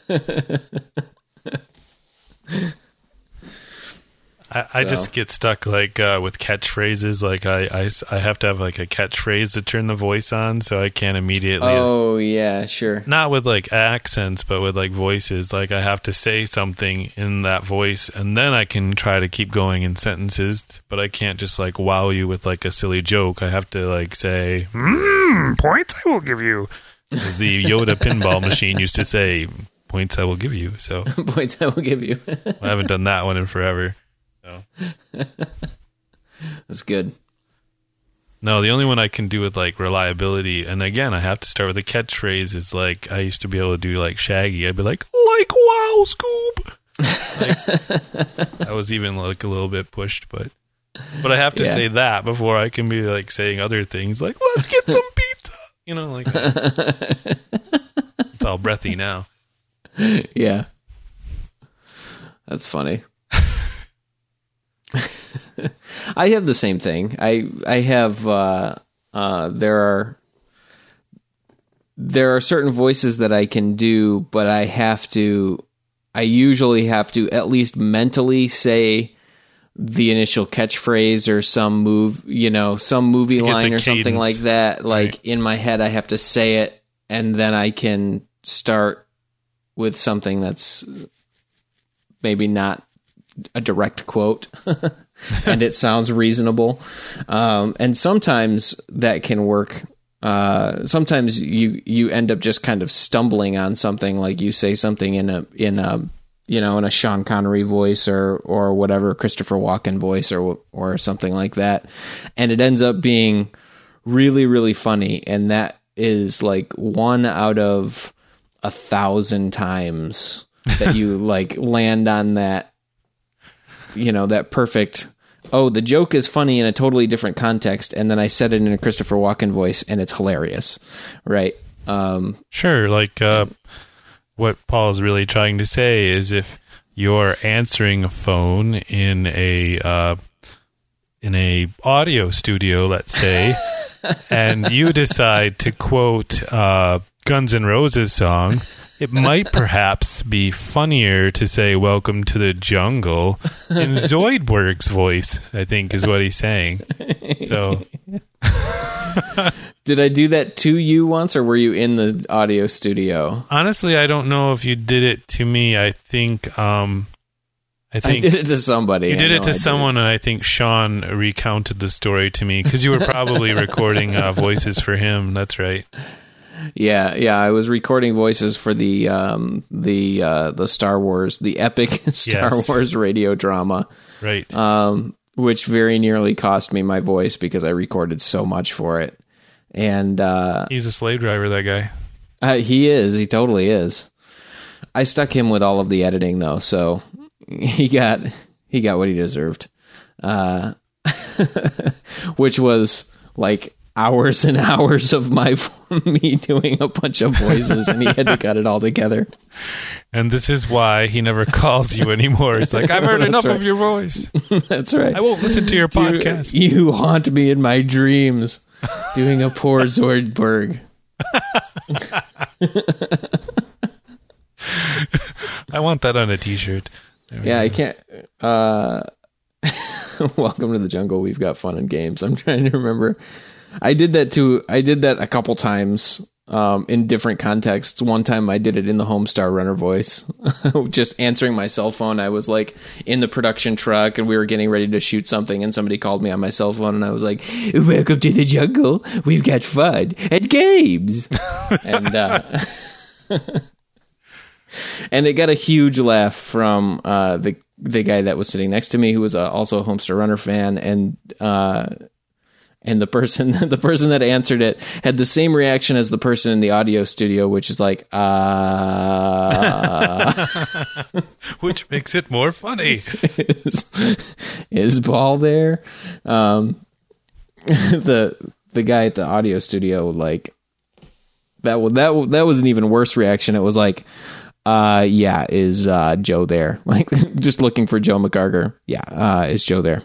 I, I So- just get stuck like uh, with catchphrases. Like I, I I have to have like a catchphrase to turn the voice on, so I can't immediately. Oh yeah, sure. Not with like accents, but with like voices. Like I have to say something in that voice, and then I can try to keep going in sentences. But I can't just like wow you with like a silly joke. I have to like say, mm, "Points I will give you," as the Yoda pinball machine used to say, "Points I will give you." So Points I will give you. I haven't done that one in forever. That's good. No, the only one I can do with like reliability, and again, I have to start with a catchphrase. Is like I used to be able to do like Shaggy. I'd be like, like wow, Scoob. Like, I was even like a little bit pushed, but but I have to Yeah. say that before I can be like saying other things like let's get some pizza. You know, like it's all breathy now. Yeah. That's funny. I have the same thing. I I have uh uh there are there are certain voices that I can do, but I have to I usually have to at least mentally say the initial catchphrase or some move, you know, some movie line or something like that. Like Right. in my head I have to say it and then I can start with something that's maybe not a direct quote and it sounds reasonable. Um, and sometimes that can work. Uh, sometimes you you end up just kind of stumbling on something, like you say something in a in a you know in a Sean Connery voice or or whatever Christopher Walken voice or or something like that, and it ends up being really really funny, and that is like one out of a thousand times that you like land on that you know that perfect oh the joke is funny in a totally different context and then i said it in a christopher walken voice and it's hilarious right? Um Sure, like uh, what Paul's really trying to say is if you're answering a phone in a uh, in a audio studio, let's say, and you decide to quote uh, Guns N' Roses song, it might perhaps be funnier to say "Welcome to the Jungle" in Zoidberg's voice. I think is what he's saying. So did i do that to you once or were you in the audio studio honestly, I don't know if you did it to me. I think um, I i think did it to somebody You did it I to someone, and I think Sean recounted the story to me because you were probably recording uh, voices for him. That's right. Yeah, yeah, I was recording voices for the um the uh the Star Wars, the epic Star Yes. Wars radio drama, Right. um which very nearly cost me my voice because I recorded so much for it. And uh, He's a slave driver, that guy. uh he is, he totally is. I stuck him with all of the editing though, so he got he got what he deserved. Uh which was like hours and hours of my me doing a bunch of voices and he had to cut it all together. And this is why he never calls you anymore. It's like, I've heard enough right. of your voice. That's right. I won't listen to your You- podcast. You, haunt me in my dreams doing a poor Zoidberg. I want that on a t shirt. Yeah, I can't uh Welcome to the jungle. We've got fun and games. I'm trying to remember. I did that too. I did that a couple times um, in different contexts. One time I did it in the Homestar Runner voice, just answering my cell phone. I was like in the production truck and we were getting ready to shoot something, and somebody called me on my cell phone, and I was like, "Welcome to the jungle. We've got fun and games." and uh, and it got a huge laugh from uh, the the guy that was sitting next to me, who was uh, also a Homestar Runner fan, and uh, and the person the person that answered it had the same reaction as the person in the audio studio, which is like, uh, Which makes it more funny. is, is Paul there? Um, the the guy at the audio studio like that. That that was an even worse reaction. It was like. Uh yeah, is uh Joe there? Like just looking for Joe McGarger. Yeah, uh is Joe there?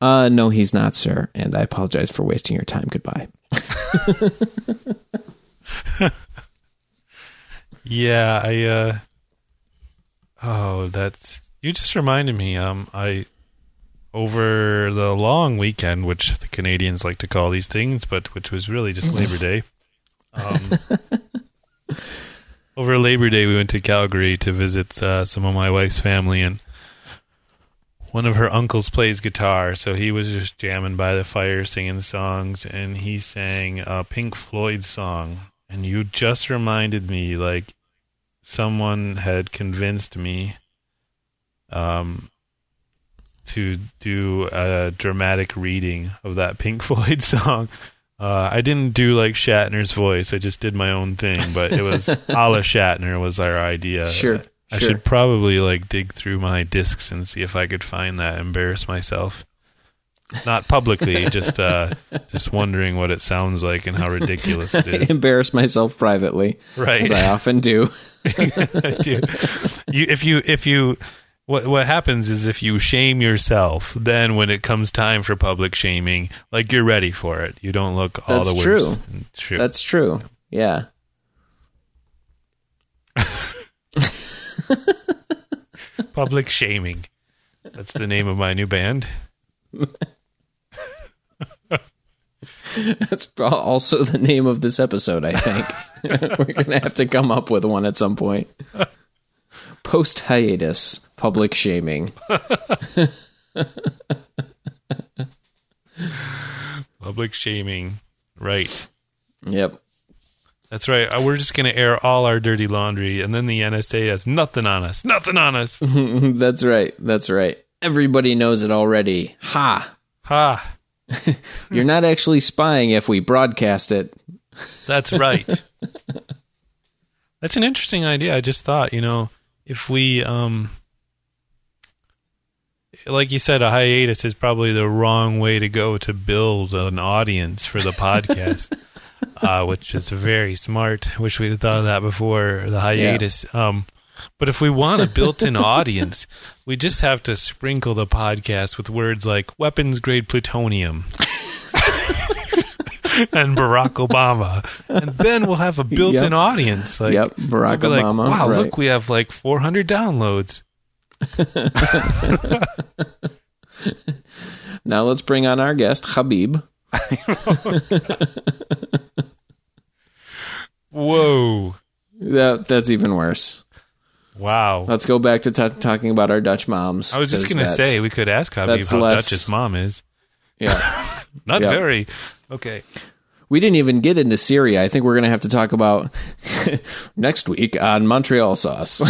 Uh no, he's not, sir, and I apologize for wasting your time. Goodbye. Yeah, I uh Oh, that's you just reminded me um I over the long weekend, which the Canadians like to call these things, but which was really just Labor Day. Um over Labor Day we went to Calgary to visit uh, some of my wife's family and one of her uncles plays guitar, so he was just jamming by the fire singing songs and he sang a Pink Floyd song and you just reminded me like someone had convinced me um to do a dramatic reading of that Pink Floyd song. Uh, I didn't do like Shatner's voice. I just did my own thing, but it was a la Shatner was our idea. Sure, I sure. should probably like dig through my discs and see if I could find that. Embarrass myself, not publicly, just uh, just wondering what it sounds like and how ridiculous it is. Embarrass myself privately, Right. as I often do. you, you, if you if you what what happens is if you shame yourself, then when it comes time for public shaming, like you're ready for it. You don't look all That's the true. True. That's true. Yeah. public shaming. That's the name of my new band. That's also the name of this episode, I think. We're going to have to come up with one at some point. Post hiatus, public shaming. Public shaming Right. Yep. That's right. Uh, We're just going to air all our dirty laundry, and then the NSA has nothing on us. Nothing on us. That's right. That's right. Everybody knows it already. Ha! ha. You're not actually spying if we broadcast it. That's right. That's an interesting idea. I just thought, you know, if we, um, like you said, a hiatus is probably the wrong way to go to build an audience for the podcast, uh, which is very smart. Wish we'd have thought of that before the hiatus. Um, but if we want a built-in audience, we just have to sprinkle the podcast with words like weapons grade plutonium. and Barack Obama, and then we'll have a built-in Yep. audience. Like, Yep, Barack we'll like, Obama, wow, right. look, we have like 400 downloads. Now let's bring on our guest, Habib. Whoa! That that's even worse. Wow. Let's go back to t- talking about our Dutch moms. I was just gonna say we could ask that's how less- Dutch's mom is. yeah. Not Yep. very. Okay. We didn't even get into Syria. I think we're going to have to talk about next week on Montreal sauce.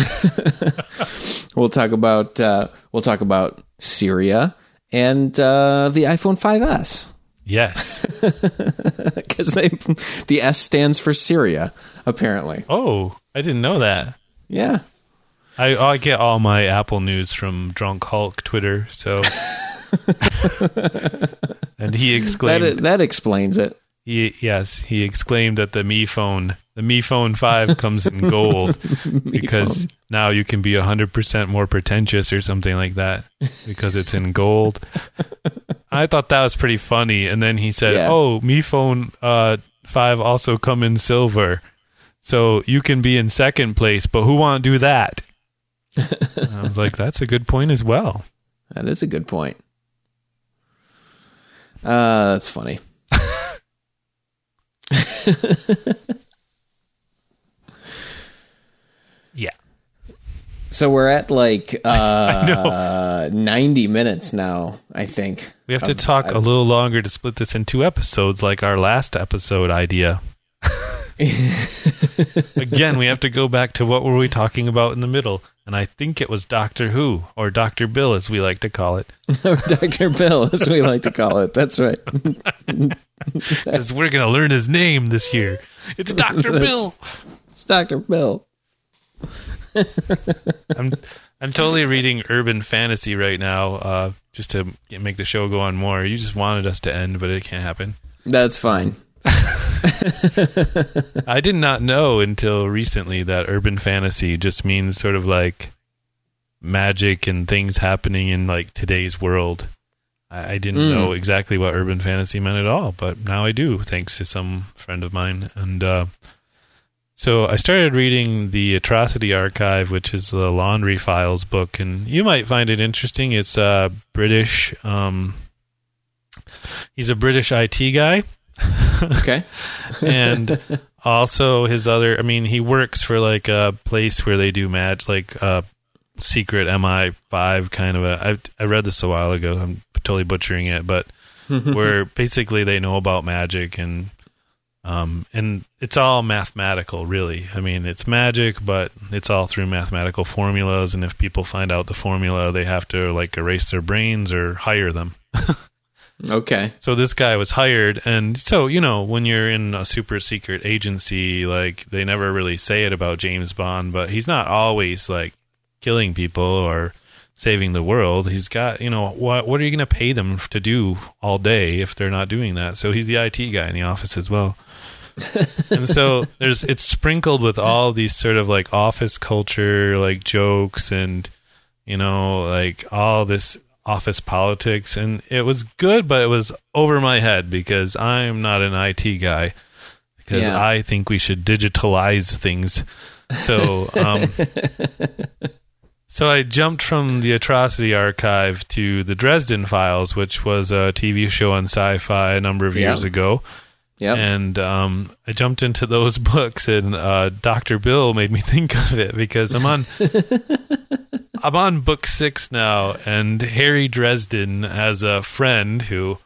we'll talk about uh, we'll talk about Syria and uh, the iPhone 5s Yes. because they the S stands for Syria apparently. Oh, I didn't know that. Yeah. I I get all my Apple news from Drunk Hulk Twitter. So, and he exclaimed, That that explains it. he, yes, he exclaimed that the Me Phone, the Me Phone Five, comes in gold because now you can be hundred percent more pretentious or something like that because it's in gold. I thought that was pretty funny, and then he said, Yeah. "Oh, Me Phone uh, Five also come in silver." So you can be in second place, but who want to do that? I was like, that's a good point as well. That is a good point. Uh, that's funny. Yeah. So we're at like uh, 90 minutes now, I think. We have to talk a little longer to split this in two episodes, like our last episode idea. Again, we have to go back to what were we talking about in the middle, and I think it was Doctor Who or Doctor Bill, as we like to call it, Dr. Bill, as we like to call it. That's right. because we're going to learn his name this year. It's Doctor Bill. It's Dr. Bill. I'm I'm totally reading urban fantasy right now, uh, just to get- make the show go on more. You just wanted us to end, but it can't happen. That's fine. I did not know until recently that urban fantasy just means sort of like magic and things happening in like today's world. I, I didn't Mm. know exactly what urban fantasy meant at all, but now I do, thanks to some friend of mine. And uh, so I started reading the Atrocity Archive, which is the Laundry Files book, and you might find it interesting. It's uh, British. Um, he's a British IT guy Okay. and also his other i mean he works for like a place where they do match like a secret mi5 kind of a I, I read this a while ago i'm totally butchering it but where basically they know about magic and um and it's all mathematical really i mean it's magic but it's all through mathematical formulas and if people find out the formula they have to like erase their brains or hire them Okay. so this guy was hired, and so you know when you're in a super secret agency, like they never really say it about James Bond, but he's not always like killing people or saving the world. He's got you know what what are you going to pay them to do all day if they're not doing that? So he's the IT guy in the office as well. and so there's it's sprinkled with all these sort of like office culture like jokes and you know like all this office politics and it was good but it was over my head because I'm not an IT guy because Yeah. I think we should digitalize things so um so I jumped from the Atrocity Archive to the Dresden Files which was a TV show on sci-fi a number of Yeah. years ago Yep. and um, I jumped into those books, and uh, Doctor Bill made me think of it because I'm on I'm on book six now, and Harry Dresden has a friend who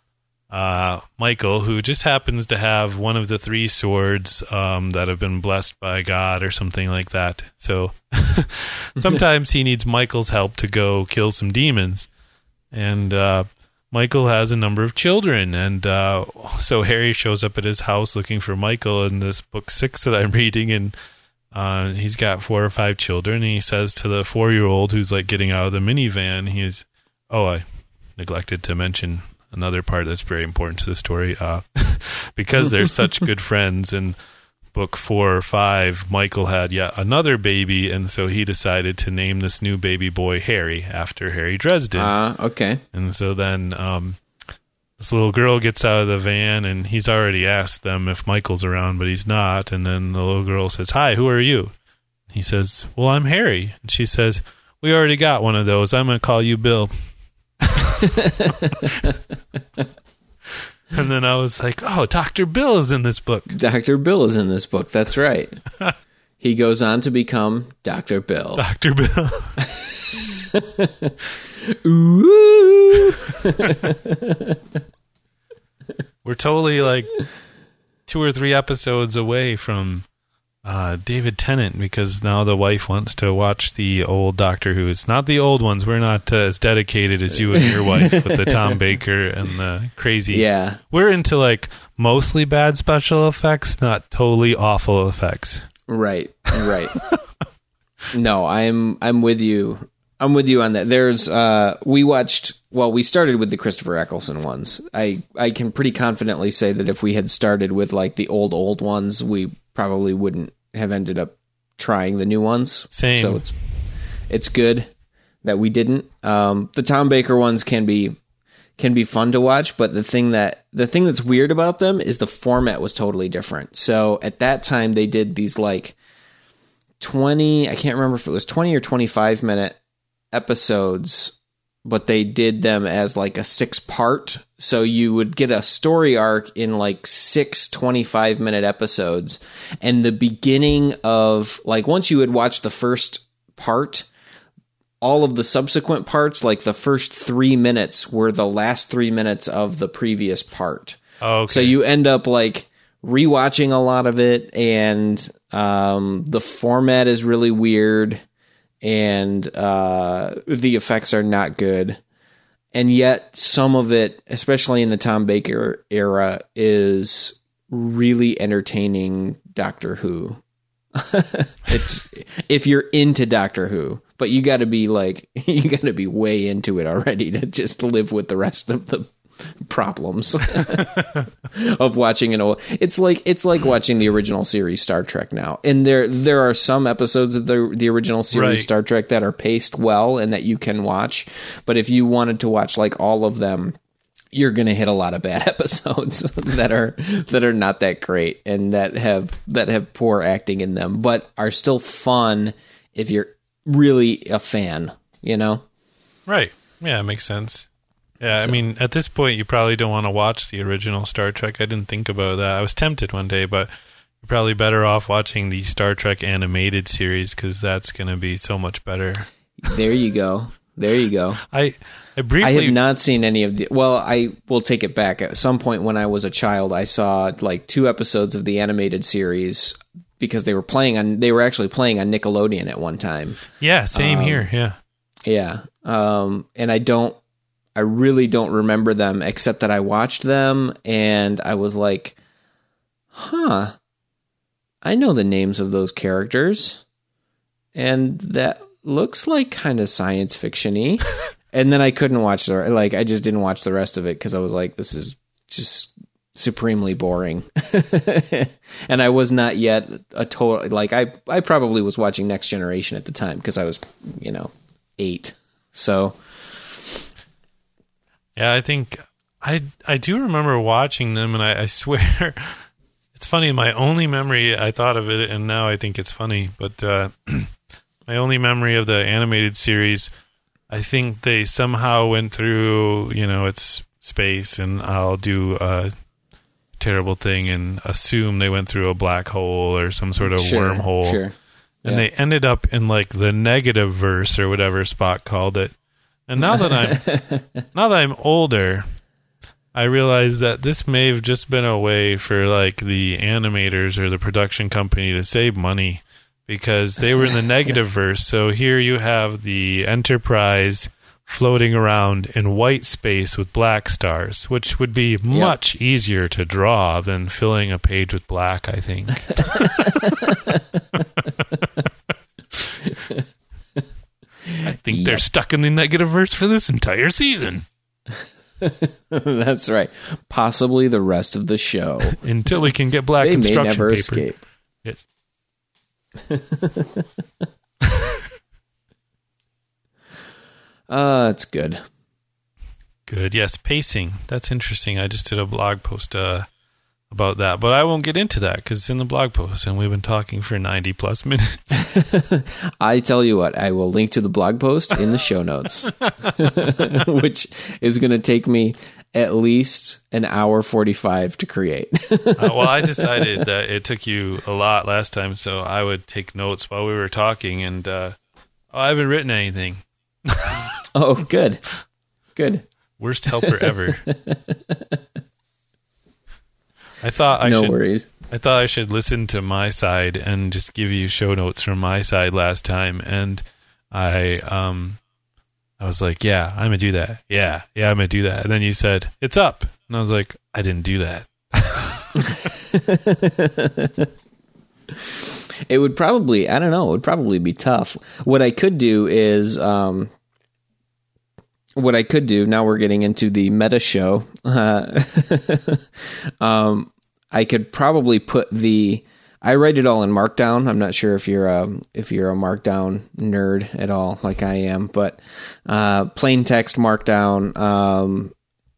uh, Michael, who just happens to have one of the three swords um, that have been blessed by God or something like that. So sometimes he needs Michael's help to go kill some demons. And uh, Michael has a number of children. And uh, so Harry shows up at his house looking for Michael in this book six that I'm reading. And uh, he's got four or five children. And he says to the four year old who's like getting out of the minivan, he's, oh, I neglected to mention another part that's very important to the story. Uh, because they're such good friends and book four or five, Michael had yet another baby, and so he decided to name this new baby boy Harry after Harry Dresden. Ah, uh, okay. And so then um, this little girl gets out of the van, and he's already asked them if Michael's around, but he's not. And then the little girl says, "Hi, who are you?" He says, "Well, I'm Harry." And she says, "We already got one of those. I'm going to call you Bill." And then I was like, oh, Dr. Bill is in this book. Dr. Bill is in this book. That's right. he goes on to become Dr. Bill. Dr. Bill. Ooh. We're totally like two or three episodes away from uh, David Tennant because now the wife wants to watch the old Doctor Who. It's not the old ones. We're not uh, as dedicated as you and your wife with the Tom Baker and the crazy. Yeah. We're into like mostly bad special effects, not totally awful effects. Right. Right. no, I'm I'm with you. I'm with you on that. There's uh we watched well, we started with the Christopher Eccleston ones. I I can pretty confidently say that if we had started with like the old old ones, we probably wouldn't have ended up trying the new ones. Same. So it's it's good that we didn't. Um, the Tom Baker ones can be can be fun to watch, but the thing that the thing that's weird about them is the format was totally different. So at that time they did these like 20, I can't remember if it was 20 or 25 minute episodes but they did them as like a six part. So you would get a story arc in like six 25 minute episodes. And the beginning of, like, once you had watched the first part, all of the subsequent parts, like the first three minutes, were the last three minutes of the previous part. Oh, okay. So you end up like rewatching a lot of it, and um, the format is really weird and uh, the effects are not good. And yet, some of it, especially in the Tom Baker era, is really entertaining Doctor Who. it's if you're into Doctor Who, but you got to be like you got to be way into it already to just live with the rest of the problems of watching an old it's like it's like watching the original series Star Trek now. And there there are some episodes of the the original series Right. Star Trek that are paced well and that you can watch, but if you wanted to watch like all of them you're going to hit a lot of bad episodes that are that are not that great and that have that have poor acting in them but are still fun if you're really a fan, you know? Right. Yeah, it makes sense. Yeah, I mean, at this point, you probably don't want to watch the original Star Trek. I didn't think about that. I was tempted one day, but you're probably better off watching the Star Trek animated series because that's going to be so much better. There you go. There you go. I I briefly I have not seen any of the. Well, I will take it back. At some point when I was a child, I saw like two episodes of the animated series because they were playing on. They were actually playing on Nickelodeon at one time. yeah, same Um, here. Yeah, Yeah, um, and I don't. I really don't remember them except that I watched them and I was like, "Huh, I know the names of those characters, and that looks like kind of science fictiony." and then I couldn't watch the like. I just didn't watch the rest of it because I was like, "This is just." supremely boring and i was not yet a total like i i probably was watching next generation at the time because i was you know 8 so yeah. I think I I do remember watching them, and I, I swear it's funny. My only memory, I thought of it, and now I think it's funny. But uh, my only memory of the animated series, I think they somehow went through. You know, it's space, and I'll do a terrible thing and assume they went through a black hole or some sort of Sure, wormhole. Sure. and Yeah. they ended up in like the negative verse or whatever Spock called it. And now that I'm now that I'm older, I realize that this may have just been a way for like the animators or the production company to save money because they were in the negative verse. So here you have the Enterprise floating around in white space with black stars, which would be much easier to draw than filling a page with black, I think. I think they're stuck in the negative verse for this entire season That's right. Possibly the rest of the show. until we can get black they may construction never paper. escape. Yes. Uh, it's good. Good. Yes, pacing. That's interesting. I just did a blog post uh, about that, but I won't get into that because it's in the blog post, and we've been talking for ninety plus minutes. I tell you what, I will link to the blog post in the show notes, which is going to take me at least an hour 45 to create. uh, well, I decided that it took you a lot last time, so I would take notes while we were talking, and uh, oh, I haven't written anything. oh, good. Good. Worst helper ever. I thought I no should. worries. I thought I should listen to my side and just give you show notes from my side last time, and I um, I was like, yeah, I'm gonna do that. Yeah, yeah, I'm gonna do that. And then you said it's up, and I was like, I didn't do that. It would probably, I don't know, it would probably be tough. What I could do is, um, what I could do, now we're getting into the meta show. Uh, um, I could probably put the, I write it all in Markdown. I'm not sure if you're a, if you're a Markdown nerd at all, like I am, but, uh, plain text Markdown. Um,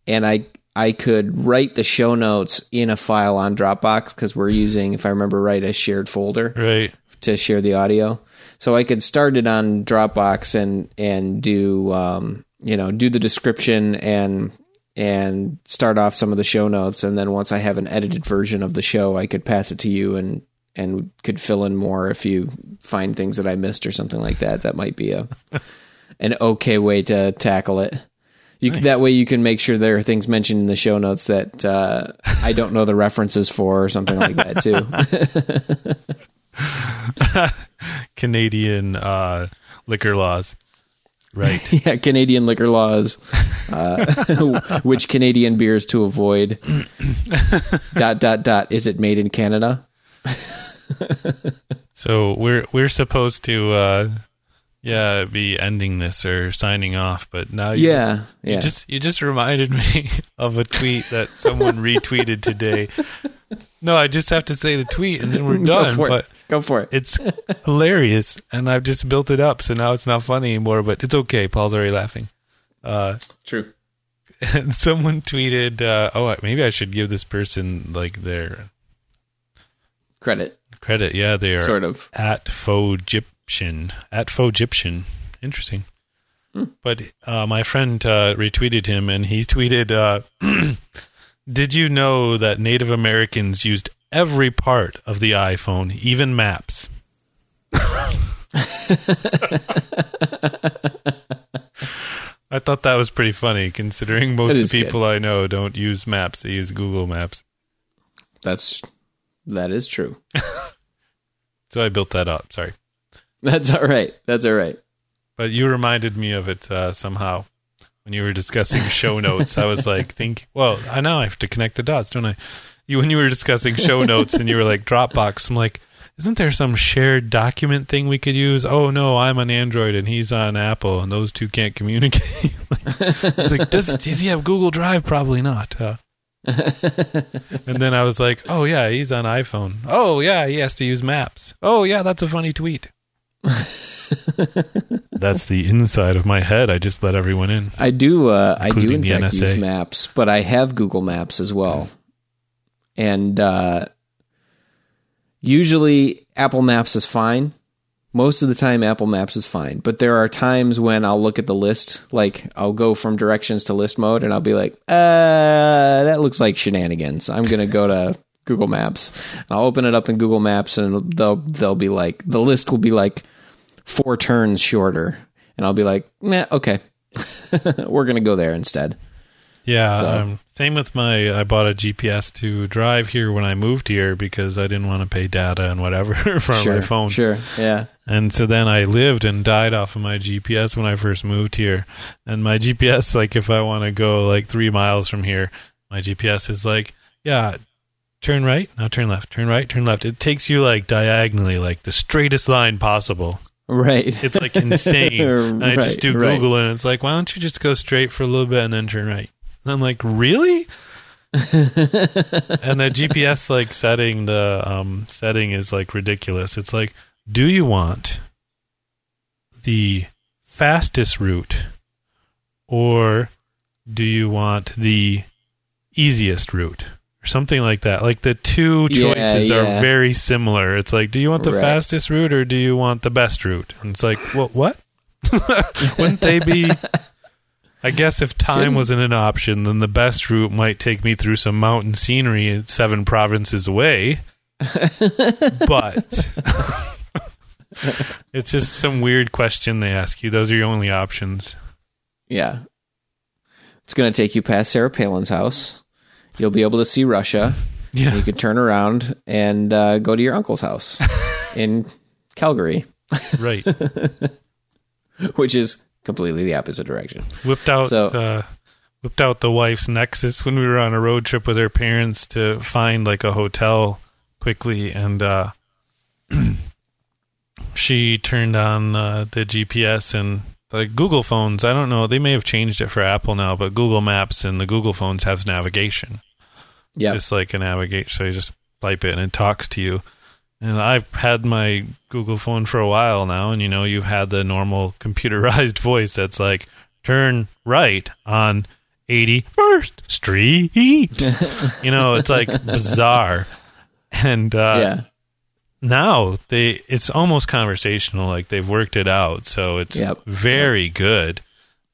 and I, I could write the show notes in a file on Dropbox because we're using, if I remember right, a shared folder Right. to share the audio. So I could start it on Dropbox and and do um, you know do the description and and start off some of the show notes, and then once I have an edited version of the show, I could pass it to you and and could fill in more if you find things that I missed or something like that. That might be a an okay way to tackle it. You can, that way you can make sure there are things mentioned in the show notes that uh, I don't know the references for or something like that too. Canadian uh, liquor laws. Right. yeah, Canadian liquor laws, uh, which Canadian beers to avoid. dot dot dot. Is it made in Canada? So we're we're supposed to uh, yeah be ending this or signing off, but now you Yeah, You yeah. just you just reminded me of a tweet that someone retweeted today. No, I just have to say the tweet and then we're done. But Go for it. it's hilarious, and I've just built it up, so now it's not funny anymore. But it's okay. Paul's already laughing. Uh, True. and someone tweeted, uh, "Oh, maybe I should give this person like their Credit, credit." Yeah, they are sort of. at faux Egyptian. At faux Egyptian. Interesting. But uh, my friend uh, retweeted him, and he tweeted, uh, "Did you know that Native Americans used every part of the iPhone, even maps?" I thought that was pretty funny, considering most of the good. people I know don't use maps; they use Google Maps. That's that is true. So I built that up. Sorry. That's all right. That's all right. But you reminded me of it uh, somehow when you were discussing show notes. I was like, think. Well, I now I have to connect the dots, don't I? You when you were discussing show notes and you were like Dropbox. I'm like, isn't there some shared document thing we could use? Oh no, I'm on Android and he's on Apple, and those two can't communicate. It's like, does does he have Google Drive? Probably not. Uh, and then I was like, oh yeah, he's on iPhone. Oh yeah, he has to use Maps. Oh yeah, that's a funny tweet. That's the inside of my head. I just let everyone in. I do. Uh, I do in the fact NSA. use Maps, but I have Google Maps as well. And uh, usually Apple Maps is fine. Most of the time, Apple Maps is fine. But there are times when I'll look at the list, like I'll go from directions to list mode, and I'll be like, "Uh, that looks like shenanigans." I'm gonna go to Google Maps. And I'll open it up in Google Maps, and they'll they'll be like, the list will be like four turns shorter, and I'll be like, "Nah, okay." We're gonna go there instead. Yeah, So- I'm Same with my. I bought a GPS to drive here when I moved here because I didn't want to pay data and whatever for sure, my phone. Sure. Yeah. And so then I lived and died off of my GPS when I first moved here. And my GPS, like, if I want to go like three miles from here, my GPS is like, yeah, turn right, now turn left, turn right, turn left. It takes you like diagonally, like the straightest line possible. Right. It's like insane. and I just Right, do right. Google and it's like, why don't you just go straight for a little bit and then turn right? And I'm like, really? and the GPS like setting, the um, setting is like ridiculous. It's like, do you want the fastest route or do you want the easiest route? Or something like that. Like the two Yeah, choices yeah. are very similar. It's like, do you want the Right. fastest route or do you want the best route? And it's like, well, what? Wouldn't they be? I guess if time wasn't an option, then the best route might take me through some mountain scenery seven provinces away. but it's just some weird question they ask you. Those are your only options. Yeah. It's going to take you past Sarah Palin's house. You'll be able to see Russia. Yeah. You could turn around and uh, go to your uncle's house in Calgary, Right. which is completely the opposite direction. whipped out So- uh, whipped out the wife's Nexus when we were on a road trip with her parents to find like a hotel quickly, and uh, she turned on uh, the GPS and like Google phones. I don't know; they may have changed it for Apple now, but Google Maps and the Google phones have navigation, Yeah. just like a navigate. So you just type it and it talks to you. And I've had my Google phone for a while now, and you know, you've had the normal computerized voice that's like, turn right on 81st Street. you know, it's like bizarre. And uh, yeah. now they it's almost conversational, like they've worked it out. So it's Yep. very good.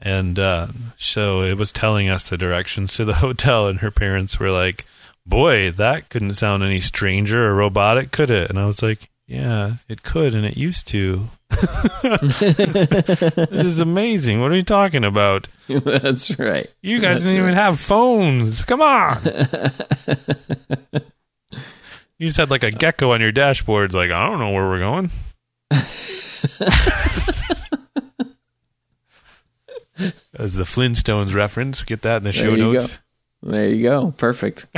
And uh, so it was telling us the directions to the hotel, and her parents were like, Boy, that couldn't sound any stranger or robotic, could it? And I was like, Yeah, it could, and it used to. this is amazing. What are you talking about? That's right. You guys That's didn't even have phones. Come on. you just had like a gecko on your dashboard. It's like, I don't know where we're going. As the Flintstones reference, get that in the show notes. go. There you go. Perfect.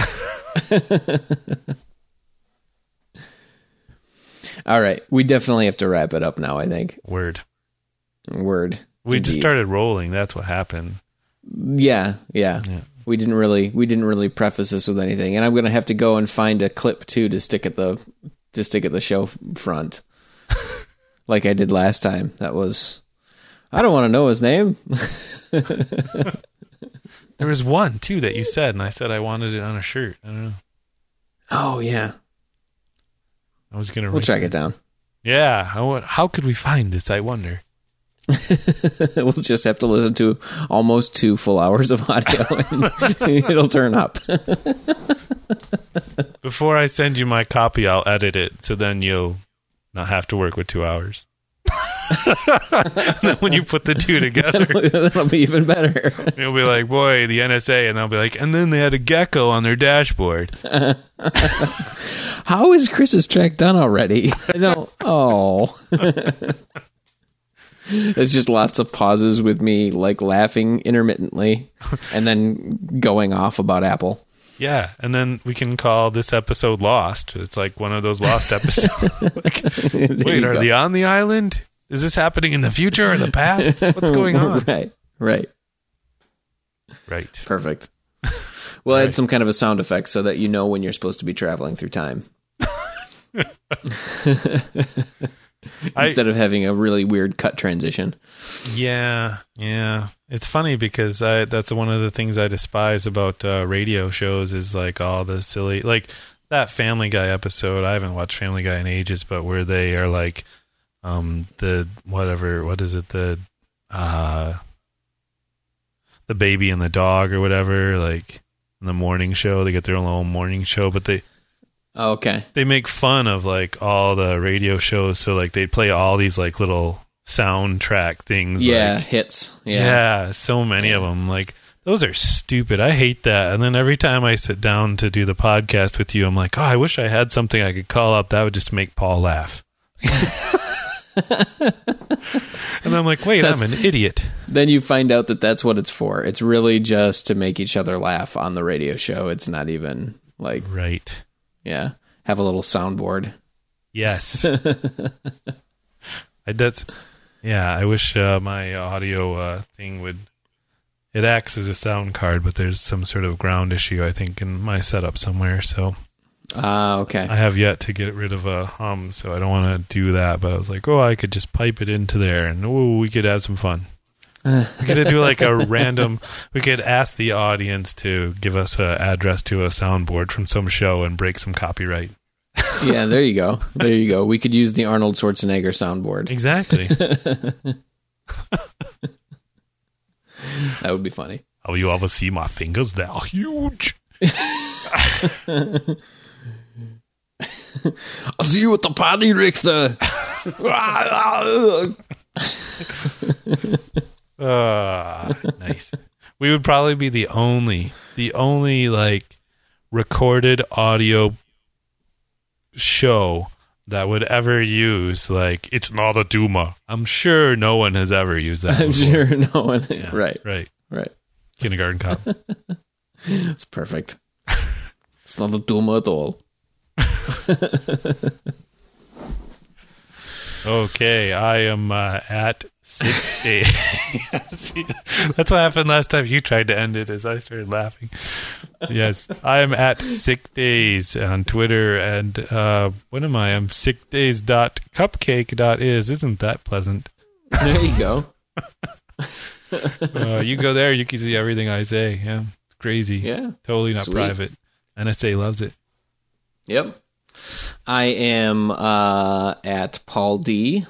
All right. We definitely have to wrap it up now, I think. Word. Word. We just started rolling. That's what happened. Yeah, yeah. Yeah. We didn't really we didn't really preface this with anything. And I'm going to have to go and find a clip too to stick at the to stick at the show front. like I did last time. That was I don't want to know his name. There was one too that you said, and I said I wanted it on a shirt. I don't know. Oh yeah. I was gonna. We'll track it down. Yeah. Wa- how could we find this? I wonder. we'll just have to listen to almost two full hours of audio and it'll turn up. Before I send you my copy, I'll edit it so then you'll not have to work with two hours. then when you put the two together, That'll be even better. you'll be like, boy, the NSA. And they'll be like, and then they had a gecko on their dashboard. How is Chris's track done already? I don't. Oh. it's just lots of pauses with me like laughing intermittently and then going off about Apple. Yeah. And then we can call this episode Lost. It's like one of those Lost episodes. Like, Wait, are go. they on the island? Is this happening in the future or the past? What's going on? Right. Right. Right. Perfect. We'll add Right. some kind of a sound effect so that you know when you're supposed to be traveling through time. I- Instead of having a really weird cut transition. Yeah, yeah. It's funny because I that's one of the things I despise about uh, radio shows is like all the silly like that Family Guy episode. I haven't watched Family Guy in ages, but where they are like um the whatever what is it the uh the baby and the dog or whatever like in the morning show they get their own little morning show but they Oh, okay. they make fun of like all the radio shows so like they play all these like little soundtrack things Yeah, like, hits. yeah. Yeah. so many of them. Like Those are stupid. I hate that. And then every time I sit down to do the podcast with you, I'm like, oh, I wish I had something I could call up that would just make Paul laugh. and I'm like, wait, I'm an idiot. Then you find out that that's what it's for. It's really just to make each other laugh on the radio show. It's not even like, Right. yeah, have a little soundboard. Yes. I, that's yeah. I wish uh, my audio uh, thing would. It acts as a sound card, but there's some sort of ground issue I think in my setup somewhere. So Ah, okay. I have yet to get rid of a hum, so I don't want to do that. But I was like, oh, I could just pipe it into there, and oh, we could have some fun. we could do like a random. We could ask the audience to give us an address to a soundboard from some show and break some copyright. yeah, there you go. There you go. We could use the Arnold Schwarzenegger soundboard. Exactly. That would be funny. Have you ever seen my fingers? They're huge. I'll see you at the party, Richter. Ah, nice. We would probably be the only, the only like recorded audio show that would ever use like it's not a Duma. I'm sure no one has ever used that. I'm before. sure no one. Right, Right. right. Kindergarten cop. It's perfect. It's not a Duma at all. Okay, I am uh, at sick day. See, That's what happened last time you tried to end it as I started laughing. Yes, I am at sick days on Twitter and uh, what am I? I'm sickdays.cupcake.is. Isn't that pleasant? There you go. Uh, you go there, you can see everything I say. Yeah, it's crazy. Yeah. Totally not Sweet. private. NSA loves it. Yep. I am uh, at Paul D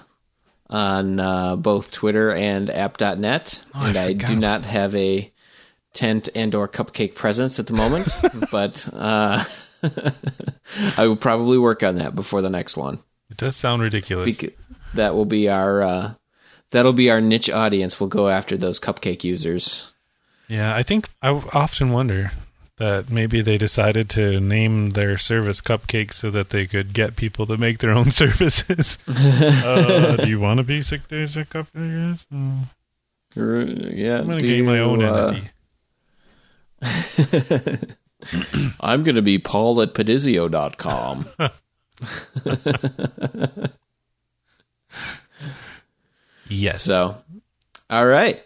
on uh, both Twitter and app.net. Oh, I and I, do forgot. not have a tent and or cupcake presence at the moment, but uh, I will probably work on that before the next one. It does sound ridiculous. Bec- that will be our uh, that'll be our niche audience. We'll go after those cupcake users. Yeah, I think I often wonder that maybe they decided to name their service cupcakes so that they could get people to make their own services. uh, do you want to be sick days at cupcakes? Yeah, I'm to get my own uh, entity. I'm going to be Paul at pedizio.com. Yes. so, all right.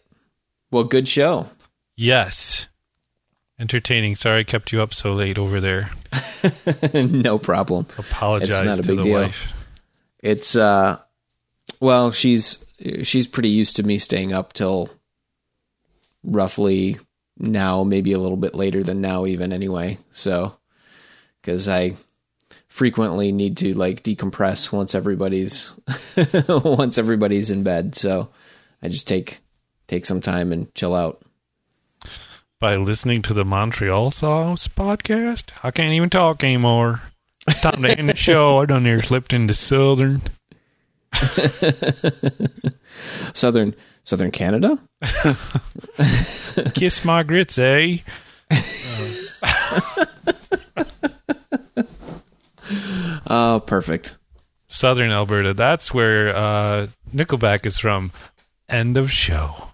Well, good show. yes. Entertaining. Sorry I kept you up so late over there. no problem. Apologize It's not a to big the deal. wife. It's uh well, she's she's pretty used to me staying up till roughly now, maybe a little bit later than now even anyway. So cuz I frequently need to like decompress once everybody's once everybody's in bed. So I just take take some time and chill out. By listening to the Montreal Sauce podcast, I can't even talk anymore. It's time to end the show. I done there slipped into Southern. Southern Southern Canada? Kiss my grits, eh? Oh, perfect. Southern Alberta. That's where uh, Nickelback is from. End of show.